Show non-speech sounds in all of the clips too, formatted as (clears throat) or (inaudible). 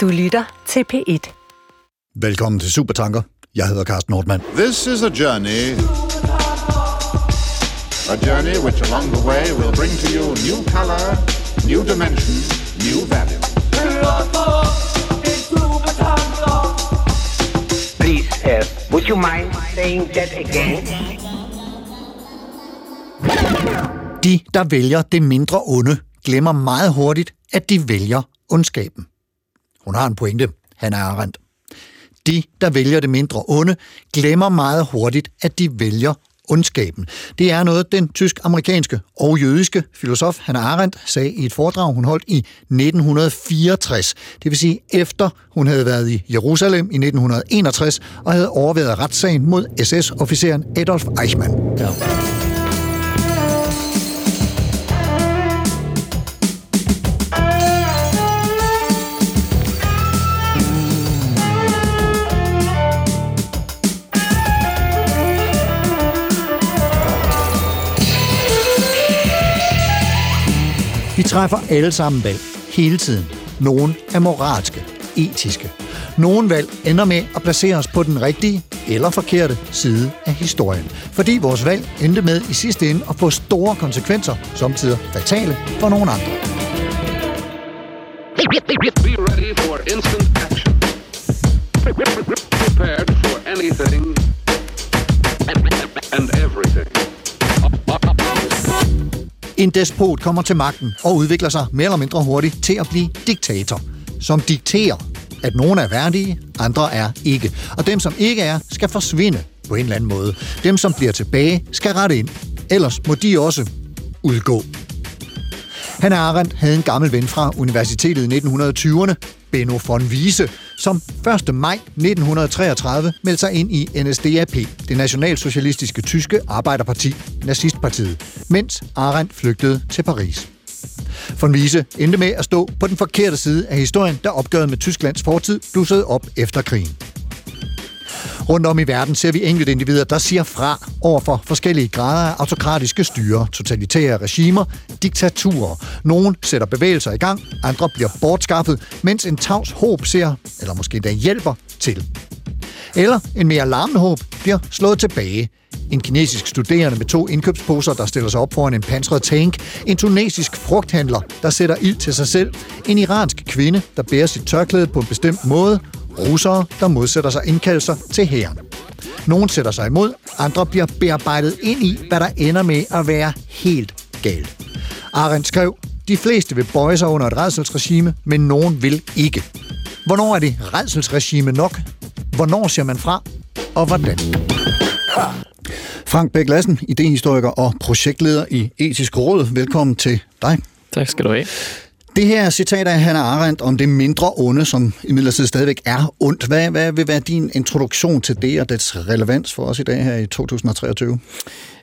Du lytter til P1. Velkommen til Supertanker. Jeg hedder Carsten Nordmann. This is a journey. A journey which along the way will bring to you new color, new dimension, new value. Please, uh, would you mind saying that again? De, der vælger det mindre onde, glemmer meget hurtigt, at de vælger ondskaben. Hun har en pointe. Han er Arendt. De, der vælger det mindre onde, glemmer meget hurtigt, at de vælger ondskaben. Det er noget, den tysk-amerikanske og jødiske filosof Hannah Arendt sagde i et foredrag, hun holdt i 1964. Det vil sige efter hun havde været i Jerusalem i 1961 og havde overvejet retssagen mod SS-officeren Adolf Eichmann. Ja. Vi træffer alle sammen valg, hele tiden. Nogle er moralske, etiske. Nogle valg ender med at placere os på den rigtige eller forkerte side af historien. Fordi vores valg endte med i sidste ende at få store konsekvenser, samtidig fatale for nogen andre. Be ready for instant action. Prepared for anything and everything. En despot kommer til magten og udvikler sig mere eller mindre hurtigt til at blive diktator, som dikterer, at nogle er værdige, andre er ikke. Og dem, som ikke er, skal forsvinde på en eller anden måde. Dem, som bliver tilbage, skal rette ind. Ellers må de også udgå. Han Arendt havde en gammel ven fra universitetet i 1920'erne, Benno von Wiese, som 1. maj 1933 meldte sig ind i NSDAP, det nationalsocialistiske tyske arbejderparti, nazistpartiet, mens Arendt flygtede til Paris. Von Wiese endte med at stå på den forkerte side af historien, da opgøret med Tysklands fortid blussede op efter krigen. Rundt om i verden ser vi enkelte individer, der siger fra over for forskellige grader af autokratiske styre, totalitære regimer, diktaturer. Nogle sætter bevægelser i gang, andre bliver bortskaffet, mens en tavs håb ser, eller måske der hjælper, til. Eller en mere larmende håb bliver slået tilbage. En kinesisk studerende med to indkøbsposer, der stiller sig op foran en pansret tank. En tunesisk frugthandler, der sætter ild til sig selv. En iransk kvinde, der bærer sit tørklæde på en bestemt måde russere, der modsætter sig indkaldelser til hæren. Nogle sætter sig imod, andre bliver bearbejdet ind i, hvad der ender med at være helt galt. Arendt skrev, de fleste vil bøje sig under et redselsregime, men nogen vil ikke. Hvornår er det redselsregime nok? Hvornår ser man fra? Og hvordan? Frank Bæk Lassen, idehistoriker og projektleder i Etisk Råd. Velkommen til dig. Tak skal du have. Det her citat af Hannah Arendt om det mindre onde, som imidlertid stadigvæk er ondt. Hvad, hvad vil være din introduktion til det og dets relevans for os i dag her i 2023?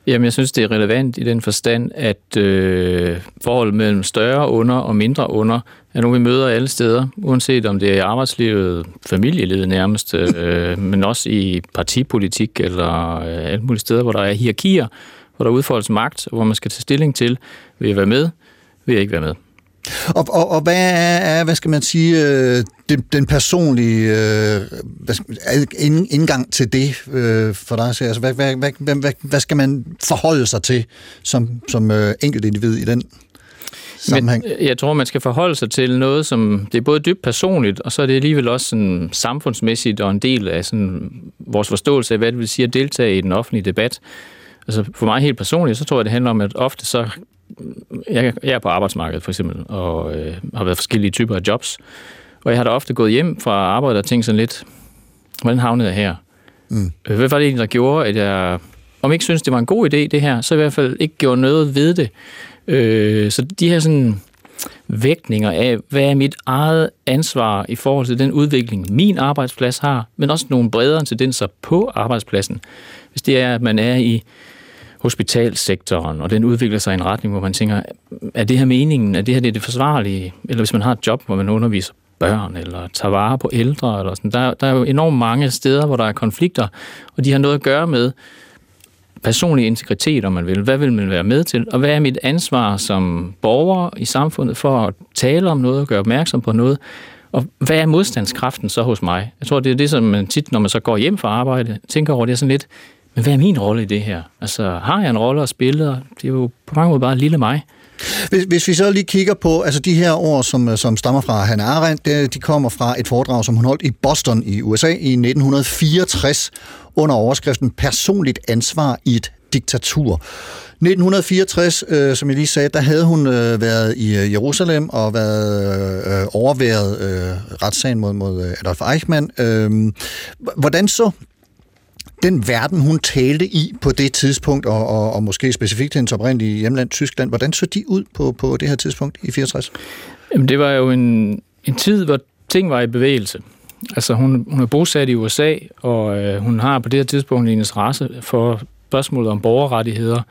Jamen, jeg synes, det er relevant i den forstand, at øh, forholdet mellem større under og mindre under er noget, vi møder alle steder, uanset om det er i arbejdslivet, familielivet nærmest, øh, (laughs) men også i partipolitik eller øh, alle mulige steder, hvor der er hierarkier, hvor der udfoldes magt, og hvor man skal tage stilling til, vil jeg være med, vil jeg ikke være med. Og, og, og hvad er, hvad skal man sige, øh, den, den personlige øh, hvad skal, indgang til det øh, for dig? Altså, hvad, hvad, hvad, hvad, hvad skal man forholde sig til som, som enkelt individ i den sammenhæng? Men jeg tror, man skal forholde sig til noget, som det er både dybt personligt, og så er det alligevel også sådan samfundsmæssigt og en del af sådan vores forståelse af, hvad det vil sige at deltage i den offentlige debat. Altså for mig helt personligt, så tror jeg, det handler om, at ofte så jeg, jeg er på arbejdsmarkedet for eksempel, og øh, har været forskellige typer af jobs. Og jeg har da ofte gået hjem fra arbejde og tænkt sådan lidt, hvordan havnede jeg her? Mm. Øh, hvad var det egentlig, der gjorde, at jeg, om ikke synes, det var en god idé, det her, så i hvert fald ikke gjorde noget ved det. Øh, så de her sådan vægtninger af, hvad er mit eget ansvar i forhold til den udvikling, min arbejdsplads har, men også nogle bredere tendenser på arbejdspladsen. Hvis det er, at man er i hospitalsektoren, og den udvikler sig i en retning, hvor man tænker, er det her meningen? Er det her det, er det forsvarlige? Eller hvis man har et job, hvor man underviser børn, eller tager vare på ældre, eller sådan. Der, der er jo enormt mange steder, hvor der er konflikter, og de har noget at gøre med personlig integritet, om man vil. Hvad vil man være med til? Og hvad er mit ansvar som borger i samfundet for at tale om noget og gøre opmærksom på noget? Og hvad er modstandskraften så hos mig? Jeg tror, det er det, som man tit, når man så går hjem fra arbejde, tænker over, det er sådan lidt, men hvad er min rolle i det her? Altså, har jeg en rolle at spille? Det er jo på mange måder bare lille mig. Hvis, hvis vi så lige kigger på altså de her ord, som, som stammer fra Hannah Arendt, det, de kommer fra et foredrag, som hun holdt i Boston i USA i 1964 under overskriften Personligt ansvar i et diktatur. 1964, øh, som jeg lige sagde, der havde hun øh, været i øh, Jerusalem og været øh, overværet øh, retssagen mod, mod øh, Adolf Eichmann. Øh, hvordan så den verden, hun talte i på det tidspunkt, og, og, og måske specifikt hendes oprindelige hjemland, Tyskland, hvordan så de ud på, på det her tidspunkt i 64? Jamen, det var jo en, en tid, hvor ting var i bevægelse. Altså, hun, hun er bosat i USA, og øh, hun har på det her tidspunkt en interesse for spørgsmålet om borgerrettigheder,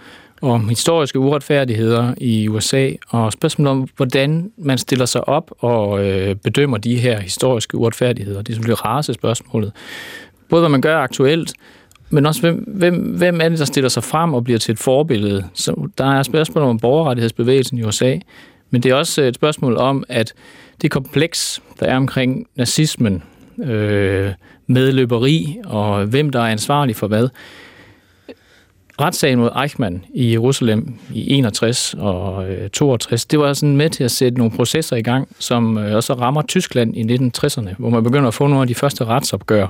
og om historiske uretfærdigheder i USA, og spørgsmålet om, hvordan man stiller sig op og øh, bedømmer de her historiske uretfærdigheder. Det er selvfølgelig race-spørgsmålet. Både hvad man gør aktuelt, men også hvem, hvem, hvem er det, der stiller sig frem og bliver til et forbillede. Så der er spørgsmål om borgerrettighedsbevægelsen i USA, men det er også øh, et spørgsmål om, at det kompleks, der er omkring nazismen, øh, medløberi og hvem der er ansvarlig for hvad, retssagen mod Eichmann i Jerusalem i 61 og øh, 62, det var sådan med til at sætte nogle processer i gang, som øh, også rammer Tyskland i 1960'erne, hvor man begynder at få nogle af de første retsopgør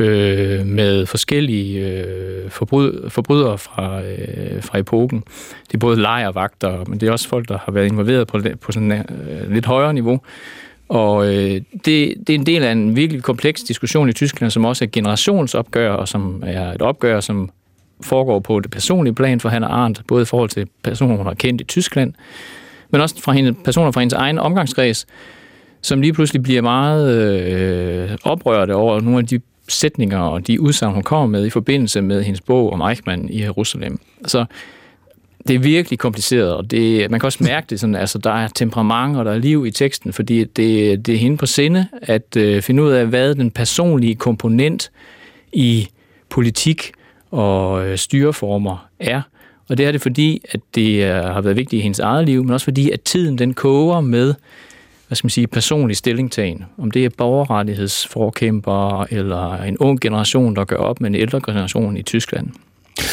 øh, med forskellige øh, forbryd, forbrydere fra, øh, fra epoken. Det er både lejervagter, men det er også folk, der har været involveret på, på sådan et øh, lidt højere niveau. Og øh, det, det er en del af en virkelig kompleks diskussion i Tyskland, som også er generationsopgør, og som er et opgør, som foregår på det personlige plan for Hannah Arendt, både i forhold til personer, hun har kendt i Tyskland, men også fra hende, personer fra hendes egen omgangskreds, som lige pludselig bliver meget øh, oprørte over nogle af de sætninger og de udsagn, hun kommer med i forbindelse med hendes bog om Eichmann i Jerusalem. Så det er virkelig kompliceret, og det, man kan også mærke det, sådan, altså, der er temperament og der er liv i teksten, fordi det, det er hende på sinde at øh, finde ud af, hvad den personlige komponent i politik og øh, styreformer er. Og det er det fordi, at det øh, har været vigtigt i hendes eget liv, men også fordi, at tiden den koger med hvad skal man sige, personlig stillingtagen. Om det er borgerrettighedsforkæmper eller en ung generation, der gør op med en ældre generation i Tyskland.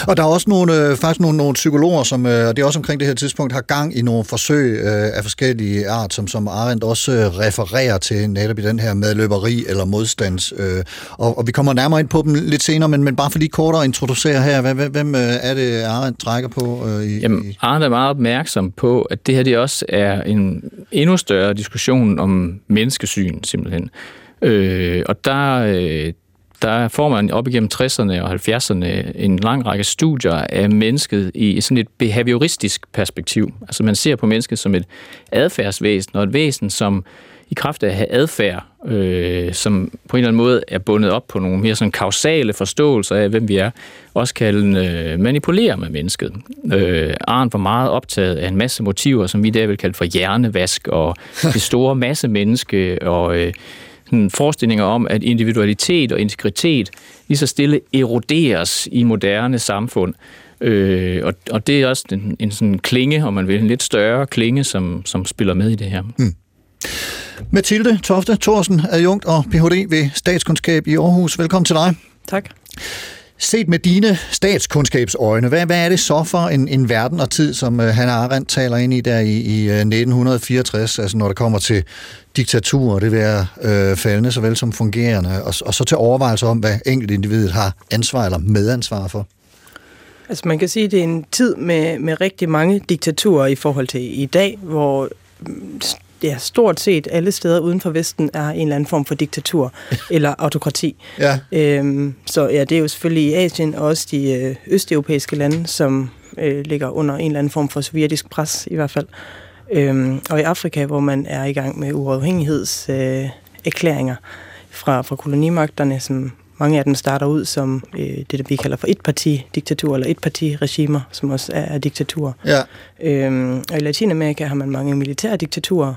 Og der er også nogle, øh, faktisk nogle, nogle psykologer, som, øh, og det er også omkring det her tidspunkt, har gang i nogle forsøg øh, af forskellige art, som, som Arendt også øh, refererer til netop i den her medløberi eller modstands. Øh, og, og vi kommer nærmere ind på dem lidt senere, men, men bare for lige kortere at introducere her, hvem, hvem øh, er det, Arendt trækker på? Øh, i, Jamen, Arendt er meget opmærksom på, at det her det også er en endnu større diskussion om menneskesyn, simpelthen. Øh, og der, øh, der får man op igennem 60'erne og 70'erne en lang række studier af mennesket i sådan et behavioristisk perspektiv. Altså man ser på mennesket som et adfærdsvæsen, og et væsen, som i kraft af at have adfærd, øh, som på en eller anden måde er bundet op på nogle mere sådan kausale forståelser af, hvem vi er, også kan øh, manipulere med mennesket. Øh, Arndt var meget optaget af en masse motiver, som vi i dag vil kalde for hjernevask, og det store masse menneske, og øh, sådan forestillinger om, at individualitet og integritet lige så stille eroderes i moderne samfund. Øh, og, og det er også en, en sådan klinge, om man vil, en lidt større klinge, som, som spiller med i det her. Mm. Mathilde Tofte Thorsen, adjunkt og Ph.D. ved Statskundskab i Aarhus. Velkommen til dig. Tak. Set med dine statskundskabsøjne, hvad, hvad er det så for en, en verden og tid, som uh, Hannah Arendt taler ind i der i, i uh, 1964, altså når det kommer til diktatur, det være uh, faldende såvel som fungerende, og, og så til overvejelse om, hvad enkelt individet har ansvar eller medansvar for? Altså man kan sige, at det er en tid med, med rigtig mange diktaturer i forhold til i dag, hvor ja, stort set alle steder uden for Vesten er en eller anden form for diktatur (laughs) eller autokrati. Ja. Øhm, så ja, det er jo selvfølgelig i Asien og også de øh, østeuropæiske lande, som øh, ligger under en eller anden form for sovjetisk pres i hvert ffald. Øhm, og i Afrika, hvor man er i gang med uafhængighedserklæringer øh, fra, fra kolonimagterne, som mange af dem starter ud som øh, det, vi kalder for et-parti-diktatur, eller et-parti-regimer, som også er, er diktaturer. Ja. Øhm, og i Latinamerika har man mange militære diktaturer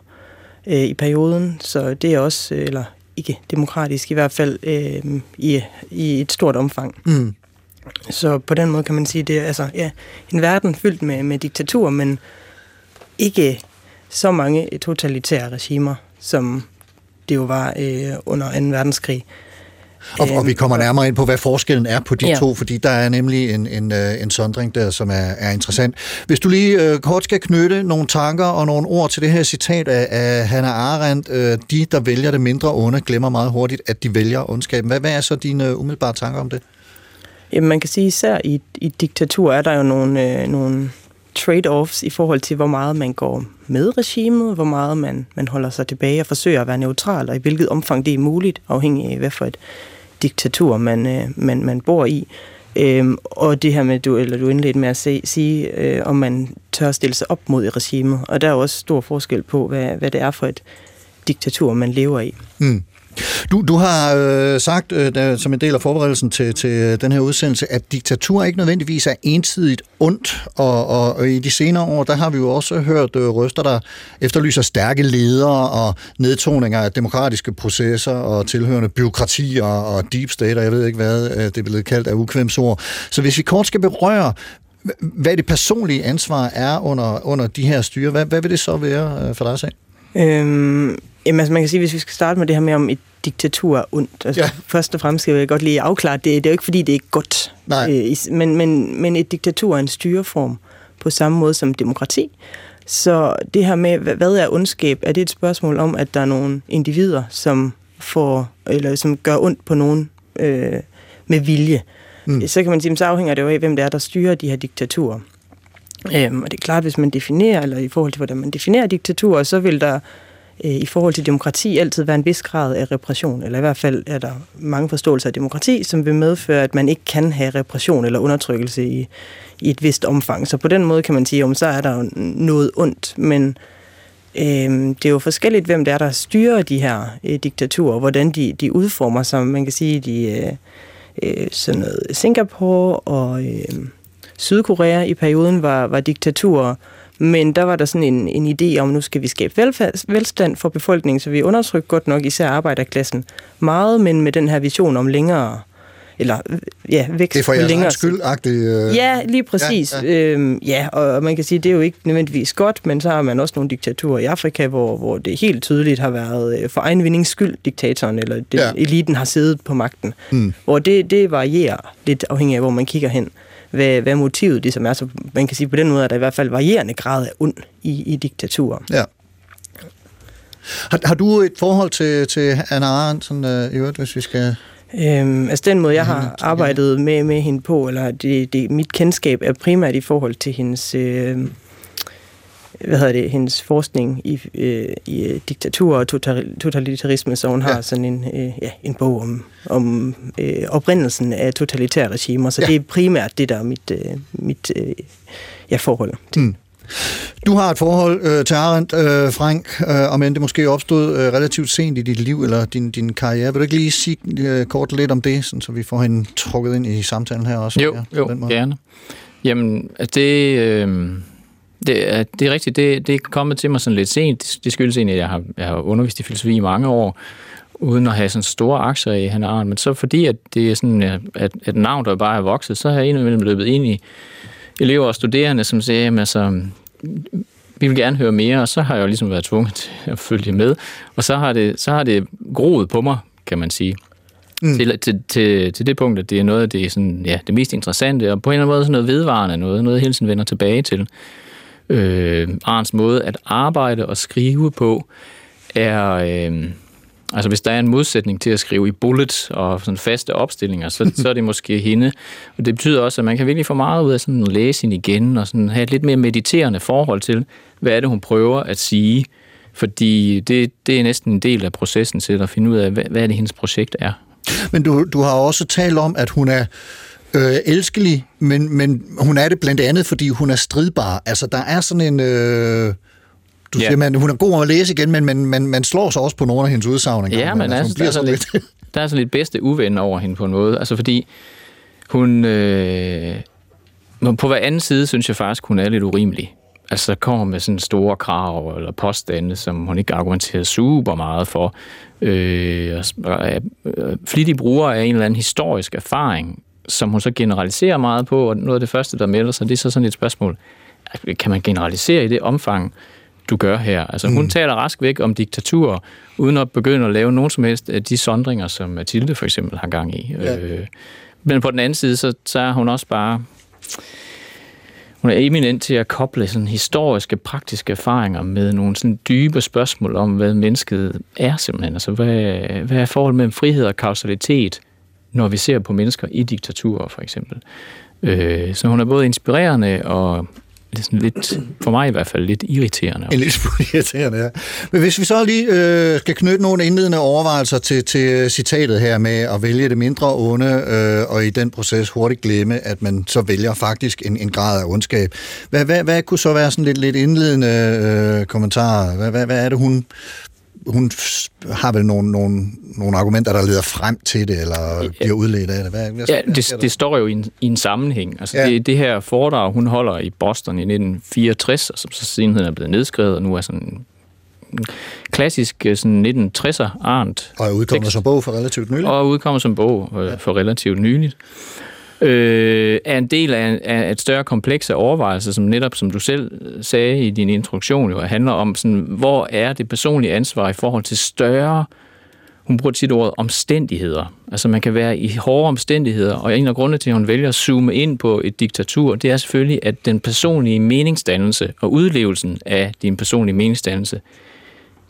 øh, i perioden, så det er også, øh, eller ikke demokratisk i hvert fald, øh, i, i et stort omfang. Mm. Så på den måde kan man sige, det er altså, ja, en verden fyldt med, med diktatur, men ikke så mange totalitære regimer, som det jo var øh, under 2. verdenskrig. Og, og vi kommer nærmere ind på, hvad forskellen er på de Ja. to, fordi der er nemlig en, en, øh, en sondring der, som er, er interessant. Hvis du lige øh, kort skal knytte nogle tanker og nogle ord til det her citat af, af Hannah Arendt, øh, de, der vælger det mindre onde, glemmer meget hurtigt, at de vælger ondskaben. Hvad, hvad er så dine øh, umiddelbare tanker om det? Jamen, man kan sige, især i, i diktatur er der jo nogle, øh, nogle trade-offs i forhold til, hvor meget man går med regimet, hvor meget man, man holder sig tilbage og forsøger at være neutral, og i hvilket omfang det er muligt, afhængig af, hvad for et diktatur man, øh, man, man bor i. Øhm, og det her med, du, eller du indledte med at se, sige, øh, om man tør stille sig op mod regimet. Og der er også stor forskel på, hvad, hvad det er for et diktatur, man lever i. Mm. Du, du har øh, sagt, øh, der, som en del af forberedelsen til, til øh, den her udsendelse, at diktatur ikke nødvendigvis er ensidigt ondt, og, og, og i de senere år, der har vi jo også hørt øh, røster, der efterlyser stærke ledere og nedtoninger af demokratiske processer og tilhørende byråkratier og deep state, og jeg ved ikke hvad øh, det er blevet kaldt af ukvemsord. Så hvis vi kort skal berøre, hvad det personlige ansvar er under, under de her styre, hvad, hvad vil det så være øh, for dig, Sag? Øhm, jamen, altså man kan sige, hvis vi skal starte med det her med, om et diktatur er ondt. Altså, Ja. Først og fremmest skal jeg godt lige afklare, det, det er jo ikke, fordi det er godt. Nej. Øh, men, men, men et diktatur er en styreform på samme måde som demokrati. Så det her med, hvad- hvad er ondskab, er det et spørgsmål om, at der er nogle individer, som får, eller som gør ondt på nogen øh, med vilje. Mm. Så kan man sige, så afhænger det jo af, hvem det er, der styrer de her diktaturer. Øhm, og det er klart, hvis man definerer, eller i forhold til, hvordan man definerer diktaturer, så vil der øh, i forhold til demokrati altid være en vis grad af repression, eller i hvert fald er der mange forståelser af demokrati, som vil medføre, at man ikke kan have repression eller undertrykkelse i, i et vist omfang. Så på den måde kan man sige, om så er der noget ondt, men øh, det er jo forskelligt, hvem det er, der styrer de her øh, diktaturer, hvordan de, de udformer sig. Man kan sige, de øh, øh sådan noget Singapore og øh, Sydkorea i perioden var, var diktaturer, men der var der sådan en, en idé om, nu skal vi skabe velfærd, velstand for befolkningen, så vi undertrykker godt nok især arbejderklassen meget, men med den her vision om længere, eller ja, vækst Det er for jeres længere skyld øh... Ja, lige præcis. Ja, Ja. Øhm, ja, og man kan sige, det er jo ikke nødvendigvis godt, men så har man også nogle diktaturer i Afrika, hvor, hvor det helt tydeligt har været øh, for egen vindings skyld, diktatoren eller det, ja. eliten har siddet på magten. Mm. Hvor det, det varierer lidt afhængig af, hvor man kigger hen. Hvad, hvad motivet ligesom er. Så man kan sige, på den måde er der i hvert fald varierende grad af ond i, i diktaturer. Ja. Har, har du et forhold til, til Anna Arendt, sådan, øh, i øvrigt, hvis vi skal... Øhm, altså den måde, jeg har arbejdet med, med hende på, eller det, det, mit kendskab er primært i forhold til hendes, øh, hvad hedder det, hendes forskning i, øh, i øh, diktatur og total- totalitarisme, så hun Ja. har sådan en, øh, ja, en bog om, om øh, oprindelsen af totalitære regimer, så Ja. det er primært det, der er mit, øh, mit øh, ja, forhold til. Mm. Du har et forhold øh, til Arendt, øh, Frank, øh, om end det måske opstod øh, relativt sent i dit liv eller din, din karriere. Vil du ikke lige sige øh, kort lidt om det, sådan, så vi får hende trukket ind i samtalen her også? Jo, ja, jo, den måde? gerne. Jamen, det, øh, det, er, det er rigtigt, det, det er kommet til mig sådan lidt sent. Det skyldes egentlig, at jeg har, jeg har undervist i filosofi i mange år, uden at have sådan store aktier i Hannah Arendt, men så fordi, at det er sådan, at, at navn, der bare er vokset, så har jeg indimellem løbet ind i elever og studerende, som siger, jamen altså, vi vil gerne høre mere, og så har jeg jo ligesom været tvunget til at følge med, og så har det, så har det groet på mig, kan man sige. Mm. Til, til, til, til det punkt, at det er noget af det, sådan, ja, det mest interessante, og på en eller anden måde sådan noget vedvarende noget, noget jeg hele tiden vender tilbage til. Øh, Arns måde at arbejde og skrive på er... Øh, altså hvis der er en modsætning til at skrive i bullets og sådan faste opstillinger, så, (laughs) så er det måske hende. Og det betyder også, at man kan virkelig få meget ud af sådan at læse hende igen, og sådan have et lidt mere mediterende forhold til, hvad er det, hun prøver at sige. Fordi det, det er næsten en del af processen til at finde ud af, hvad, hvad er det, hendes projekt er. Men du, du har også talt om, at hun er øh, elskelig, men, men hun er det blandt andet, fordi hun er stridbar. Altså, der er sådan en... Øh, du Ja. siger, man, hun er god at læse igen, men man, man, man slår sig også på nogle af hendes udsagn. Ja, men Altså, altså, der, er sådan sådan lidt, der er sådan lidt bedste uven over hende på en måde. Altså fordi hun... Øh, på hver anden side synes jeg faktisk, hun er lidt urimelig. Altså kommer med sådan store krav eller påstande, som hun ikke argumenterer super meget for. Øh, og er øh, flittig bruger af en eller anden historisk erfaring, som hun så generaliserer meget på, og noget af det første, der melder sig, det er så sådan et spørgsmål. Kan man generalisere i det omfang, du gør her. Altså, hun taler rask væk om diktatur, uden at begynde at lave nogen som helst af de sondringer, som Mathilde for eksempel har gang i. Ja. Øh, men på den anden side, så, så er hun også bare... Hun er eminent til at koble sådan historiske, praktiske erfaringer med nogle sådan dybe spørgsmål om, hvad mennesket er simpelthen. Altså, hvad, hvad er forholdet mellem frihed og kausalitet, når vi ser på mennesker i diktaturer, for eksempel. Øh, så hun er både inspirerende og lidt, sådan lidt, for mig i hvert fald, lidt irriterende. En lille smule irriterende, ja. Men hvis vi så lige øh, skal knytte nogle indledende overvejelser til, til citatet her med at vælge det mindre onde, øh, og i den proces hurtigt glemme, at man så vælger faktisk en, en grad af ondskab. Hvad, hvad, hvad kunne så være sådan lidt, lidt indledende øh, kommentarer? Hvad, hvad, hvad er det, hun hun har vel nogle, nogle, nogle argumenter, der leder frem til det, eller bliver udledt af det. Hvad, hvad, Ja, det, det står jo i en, i en sammenhæng. Altså Ja. ja. det, det her foredrag, hun holder i Boston i 1964, og som så sidenhen er blevet nedskrevet, og nu er sådan klassisk øh, sådan 1960'er arnt Og er udkommet tekst. som bog for relativt nylig. og udkommer som bog øh, for relativt nyligt. Øh, er en del af, af et større kompleks af overvejelser, som netop, som du selv sagde i din introduktion, jo handler om, sådan, hvor er det personlige ansvar i forhold til større, hun bruger tit ordet omstændigheder. Altså man kan være i hårde omstændigheder, og en af grundene til, at hun vælger at zoome ind på et diktatur, det er selvfølgelig, at den personlige meningsdannelse og udlevelsen af din personlige meningsdannelse,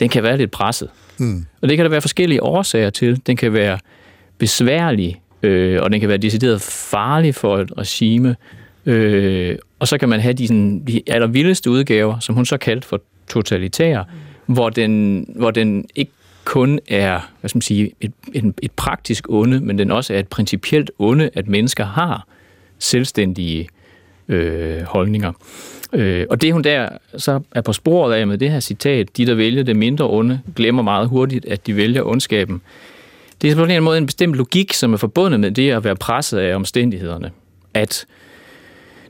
den kan være lidt presset. Hmm. Og det kan der være forskellige årsager til. Den kan være besværlig, øh, og den kan være decideret farlig for et regime. Øh, og så kan man have de, sådan, de allervildeste udgaver, som hun så kaldte for totalitære, hvor den, hvor den ikke kun er hvad skal man sige, et, et, et praktisk onde, men den også er et principielt onde, at mennesker har selvstændige øh, holdninger. Øh, og det hun der så er på sporet af med det her citat, de der vælger det mindre onde, glemmer meget hurtigt, at de vælger ondskaben. Det er på en eller anden måde en bestemt logik, som er forbundet med det at være presset af omstændighederne. At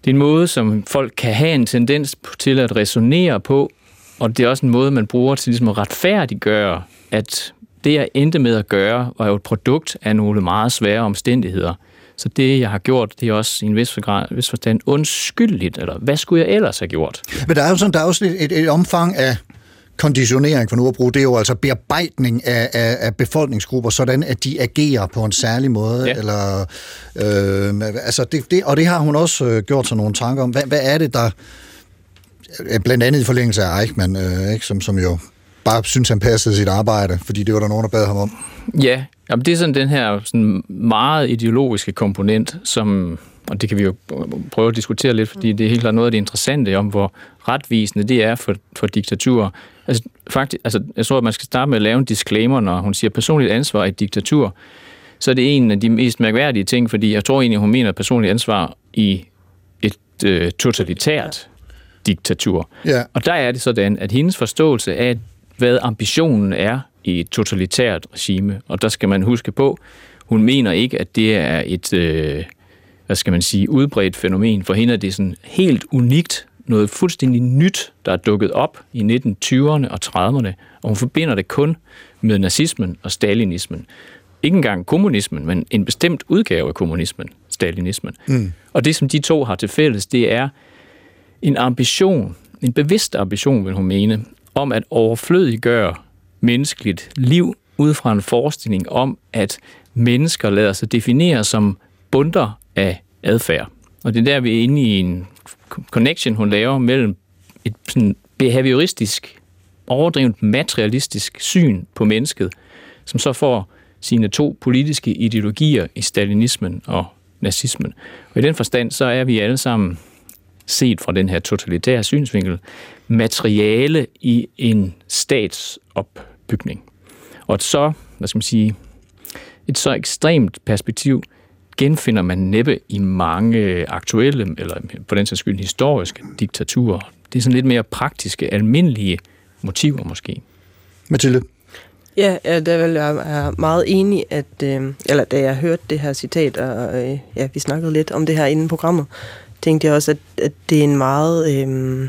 det er en måde, som folk kan have en tendens til at resonere på, og det er også en måde, man bruger til ligesom at retfærdiggøre, at det, jeg endte med at gøre, var jo et produkt af nogle meget svære omstændigheder. Så det, jeg har gjort, det er også i en vis, grad, vis forstand undskyldeligt, eller hvad skulle jeg ellers have gjort? Men der er jo sådan, der er også et, et, et omfang af konditionering, for nu at bruge det jo, altså bearbejdning af, af, af befolkningsgrupper, sådan at de agerer på en særlig måde. Ja. Eller, øh, altså det, det, og det har hun også øh, gjort sig nogle tanker om. Hvad, hvad er det, der øh, blandt andet i forlængelse af Eichmann, øh, ikke, som, som jo bare synes, han passede sit arbejde, fordi det var der nogen, der bad ham om. Ja, jamen det er sådan den her sådan meget ideologiske komponent, som, og det kan vi jo prøve at diskutere lidt, fordi det er helt klart noget af det interessante om, hvor retvisende det er for, for diktaturer. Altså, faktisk, altså, jeg tror, at man skal starte med at lave en disclaimer, når hun siger personligt ansvar i et diktatur, så er det en af de mest mærkværdige ting, fordi jeg tror egentlig, hun mener personligt ansvar i et øh, totalitært diktatur. Ja. Og der er det sådan, at hendes forståelse af, hvad ambitionen er i et totalitært regime, og der skal man huske på, hun mener ikke, at det er et, øh, hvad skal man sige, udbredt fænomen. For hende er det sådan helt unikt, noget fuldstændig nyt, der er dukket op i 1920'erne og 30'erne, og hun forbinder det kun med nazismen og stalinismen. Ikke engang kommunismen, men en bestemt udgave af kommunismen, stalinismen. Mm. Og det, som de to har til fælles, det er en ambition, en bevidst ambition, vil hun mene, om at overflødiggøre menneskeligt liv ud fra en forestilling om, at mennesker lader sig definere som bunder af adfærd. Og det er der, vi er inde i en connection, hun laver mellem et sådan behavioristisk, overdrevet materialistisk syn på mennesket, som så får sine to politiske ideologier i stalinismen og nazismen. Og i den forstand, så er vi alle sammen set fra den her totalitære synsvinkel, materiale i en statsopbygning. Og et så, hvad skal man sige, et så ekstremt perspektiv genfinder man næppe i mange aktuelle, eller på den sags skyld historiske diktaturer. Det er sådan lidt mere praktiske, almindelige motiver måske. Mathilde? Ja, ja der vil jeg er meget enig, at, øh, eller da jeg hørte det her citat, og øh, ja, vi snakkede lidt om det her inden programmet, tænkte jeg også, at, at det er en meget øh,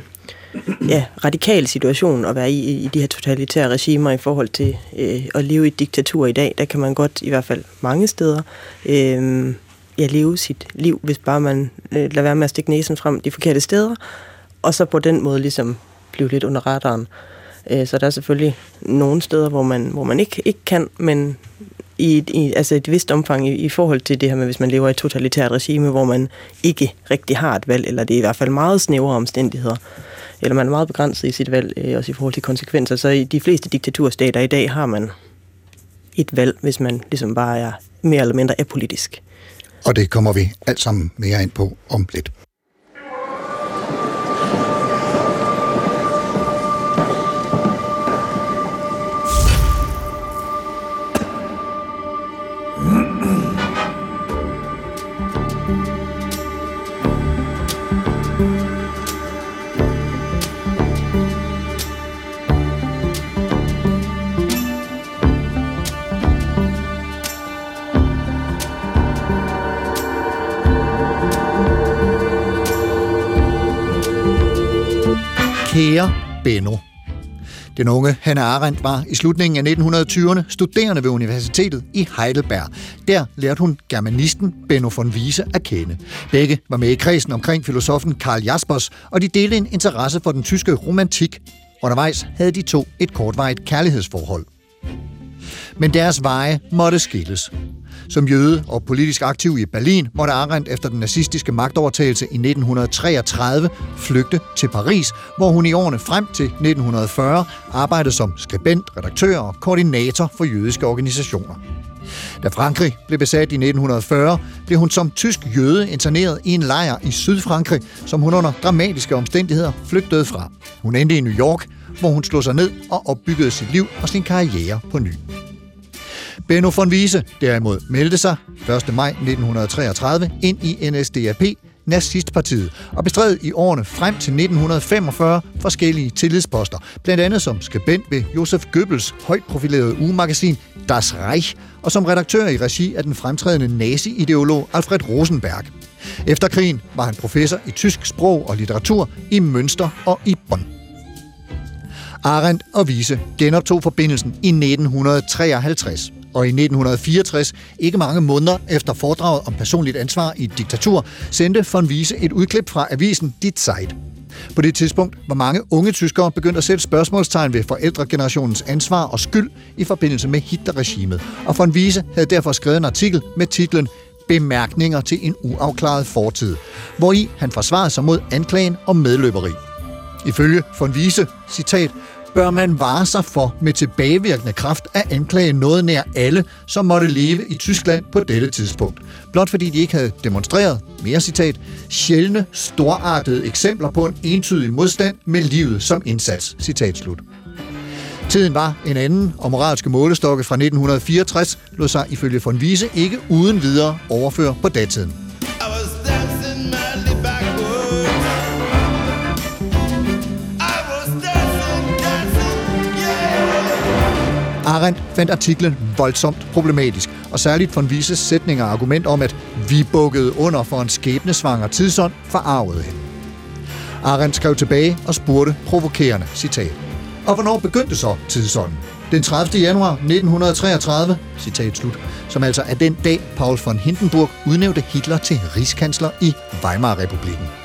ja, radikal situation at være i, i de her totalitære regimer i forhold til øh, at leve i et diktatur i dag. Der kan man godt, i hvert fald mange steder, øh, ja, leve sit liv, hvis bare man øh, lader være med at stikke næsen frem de forkerte steder, og så på den måde ligesom blive lidt under radaren. Øh, så der er selvfølgelig nogle steder, hvor man, hvor man ikke, ikke kan, men i, i altså et vist omfang i, i forhold til det her med, hvis man lever i et totalitært regime, hvor man ikke rigtig har et valg, eller det er i hvert fald meget snævre omstændigheder, eller man er meget begrænset i sit valg, øh, også i forhold til konsekvenser. Så i de fleste diktaturstater i dag har man et valg, hvis man ligesom bare er mere eller mindre apolitisk. Og det kommer vi alt sammen mere ind på om lidt. Kære Benno. Den unge Hannah Arendt var i slutningen af 1920'erne studerende ved universitetet i Heidelberg. Der lærte hun germanisten Benno von Wiese at kende. Begge var med i kredsen omkring filosofen Karl Jaspers, og de delte en interesse for den tyske romantik. Undervejs havde de to et kortvarigt kærlighedsforhold. Men deres veje måtte skilles. Som jøde og politisk aktiv i Berlin måtte Arendt efter den nazistiske magtovertagelse i 1933 flygte til Paris, hvor hun i årene frem til 1940 arbejdede som skribent, redaktør og koordinator for jødiske organisationer. Da Frankrig blev besat i 1940, blev hun som tysk jøde interneret i en lejr i Sydfrankrig, som hun under dramatiske omstændigheder flygtede fra. Hun endte i New York, hvor hun slog sig ned og opbyggede sit liv og sin karriere på ny. Benno von Wiese derimod meldte sig 1. maj 1933 ind i NSDAP, nazistpartiet, og bestred i årene frem til 1945 forskellige tillidsposter, blandt andet som skribent ved Josef Goebbels højt profilerede ugemagasin Das Reich, og som redaktør i regi af den fremtrædende nazi-ideolog Alfred Rosenberg. Efter krigen var han professor i tysk sprog og litteratur i Münster og i Bonn. Arendt og Vise genoptog forbindelsen i 1953 og i 1964, ikke mange måneder efter foredraget om personligt ansvar i et diktatur, sendte von Wiese et udklip fra avisen Die Zeit. På det tidspunkt var mange unge tyskere begyndt at sætte spørgsmålstegn ved forældregenerationens ansvar og skyld i forbindelse med Hitlerregimet, og von Wiese havde derfor skrevet en artikel med titlen Bemærkninger til en uafklaret fortid, hvor i han forsvarede sig mod anklagen om medløberi. Ifølge von Wiese, citat, bør man vare sig for med tilbagevirkende kraft at anklage noget nær alle, som måtte leve i Tyskland på dette tidspunkt. Blot fordi de ikke havde demonstreret, mere citat, sjældne, storartede eksempler på en entydig modstand med livet som indsats. Citat slut. Tiden var en anden, og moralske målestokke fra 1964 lod sig ifølge von Wiese ikke uden videre overføre på datiden. Arendt fandt artiklen voldsomt problematisk, og særligt von Wieses sætning og argument om, at vi bukkede under for en skæbnesvanger tidsånd, forarvede hende. Arendt skrev tilbage og spurgte provokerende, citat. Og hvornår begyndte så tidsånden? Den 30. januar 1933, citat slut, som altså er den dag, Paul von Hindenburg udnævnte Hitler til rigskansler i Weimar-republiken.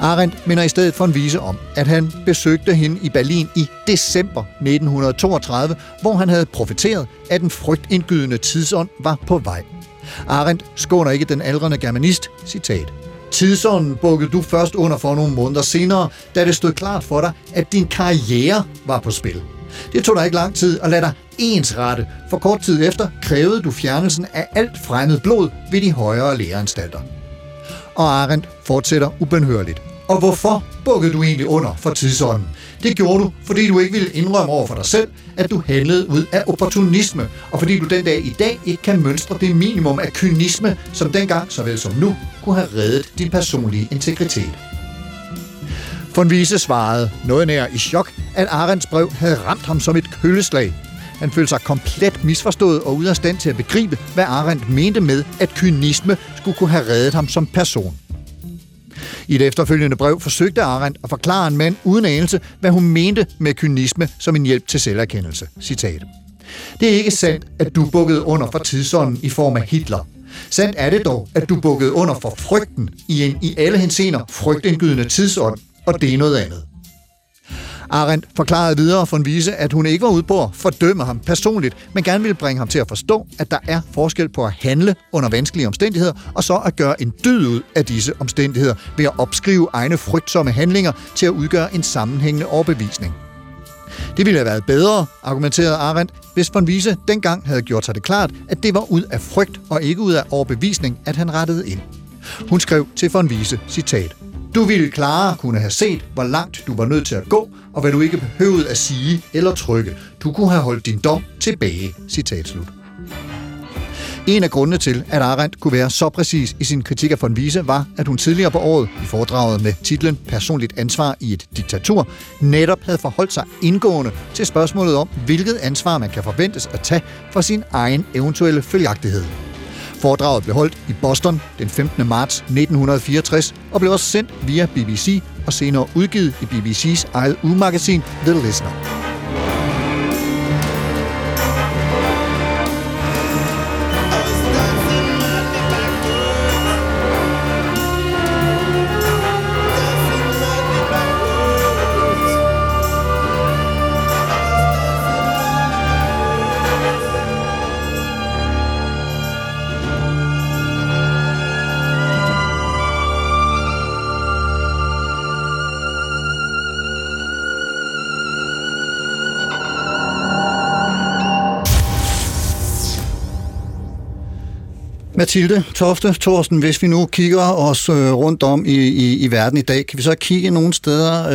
Arendt minder i stedet for en vise om, at han besøgte hende i Berlin i december 1932, hvor han havde profeteret, at den frygtindgydende tidsånd var på vej. Arendt skåner ikke den aldrende germanist, citat. Tidsånden bukkede du først under for nogle måneder senere, da det stod klart for dig, at din karriere var på spil. Det tog dig ikke lang tid at lade dig ensrette, for kort tid efter krævede du fjernelsen af alt fremmed blod ved de højere læreanstalter. Og Arendt fortsætter ubenhørligt. Og hvorfor bukkede du egentlig under for tidsånden? Det gjorde du, fordi du ikke ville indrømme over for dig selv, at du handlede ud af opportunisme, og fordi du den dag i dag ikke kan mønstre det minimum af kynisme, som dengang, såvel som nu, kunne have reddet din personlige integritet. Von Wiese svarede, noget nær i chok, at Arends brev havde ramt ham som et køleslag. Han følte sig komplet misforstået og ude af stand til at begribe, hvad Arendt mente med, at kynisme skulle kunne have reddet ham som person. I et efterfølgende brev forsøgte Arendt at forklare en mand uden anelse, hvad hun mente med kynisme som en hjælp til selverkendelse. Citat. Det er ikke sandt, at du bukkede under for tidsånden i form af Hitler. Sandt er det dog, at du bukkede under for frygten i en i alle hensener frygtindgydende tidsånd, og det er noget andet. Arendt forklarede videre for en vise, at hun ikke var ude på at fordømme ham personligt, men gerne ville bringe ham til at forstå, at der er forskel på at handle under vanskelige omstændigheder, og så at gøre en dyd ud af disse omstændigheder ved at opskrive egne frygtsomme handlinger til at udgøre en sammenhængende overbevisning. Det ville have været bedre, argumenterede Arendt, hvis von Wiese dengang havde gjort sig det klart, at det var ud af frygt og ikke ud af overbevisning, at han rettede ind. Hun skrev til von Wiese, citat, du ville klare kunne have set, hvor langt du var nødt til at gå, og hvad du ikke behøvede at sige eller trykke. Du kunne have holdt din dom tilbage. Citat slut. En af grundene til, at Arendt kunne være så præcis i sin kritik af von Wiese, var, at hun tidligere på året i foredraget med titlen Personligt ansvar i et diktatur, netop havde forholdt sig indgående til spørgsmålet om, hvilket ansvar man kan forventes at tage for sin egen eventuelle følgagtighed. Foredraget blev holdt i Boston den 15. marts 1964 og blev også sendt via BBC og senere udgivet i BBC's eget ugemagasin The Listener. Mathilde Tofte Thorsten, hvis vi nu kigger os øh, rundt om i, i, i verden i dag, kan vi så kigge nogle steder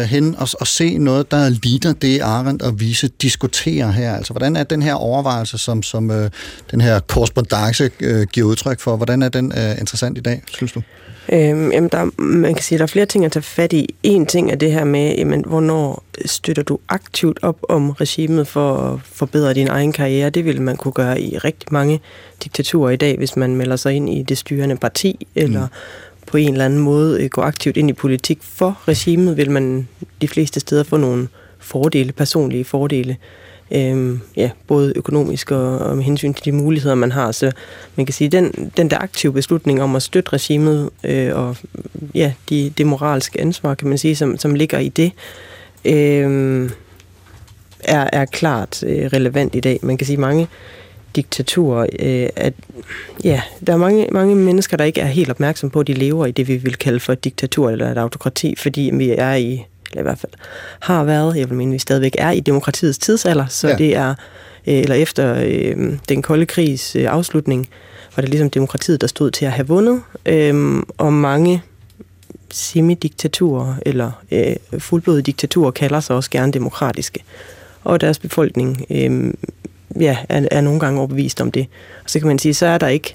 øh, hen og, og se noget, der ligner det, Arendt og Vise diskuterer her? Altså, hvordan er den her overvejelse, som, som øh, den her korrespondence øh, giver udtryk for, hvordan er den øh, interessant i dag, synes du? Øhm, jamen der, man kan sige, at der er flere ting at tage fat i. En ting er det her med, jamen, hvornår støtter du aktivt op om regimet for at forbedre din egen karriere. Det vil man kunne gøre i rigtig mange diktaturer i dag, hvis man melder sig ind i det styrende parti, eller mm. på en eller anden måde øh, gå aktivt ind i politik for regimet, vil man de fleste steder få nogle fordele, personlige fordele øh, øh, ja, både økonomisk og, og med hensyn til de muligheder, man har. Så man kan sige, den, den der aktive beslutning om at støtte regimet øh, og ja, de, det moralske ansvar, kan man sige, som, som ligger i det, øh, er, er klart øh, relevant i dag. Man kan sige, mange diktaturer, øh, at ja, der er mange, mange mennesker, der ikke er helt opmærksom på, at de lever i det, vi vil kalde for et diktatur eller et autokrati, fordi vi er i eller i hvert fald har været, jeg vil mene, vi stadigvæk er i demokratiets tidsalder, så ja. det er, øh, eller efter øh, den kolde krigs øh, afslutning, var det ligesom demokratiet, der stod til at have vundet, øh, og mange semidiktaturer eller øh, fuldblodede diktaturer kalder sig også gerne demokratiske. Og deres befolkning øh, ja, er, er nogle gange overbevist om det. Og så kan man sige, så er der ikke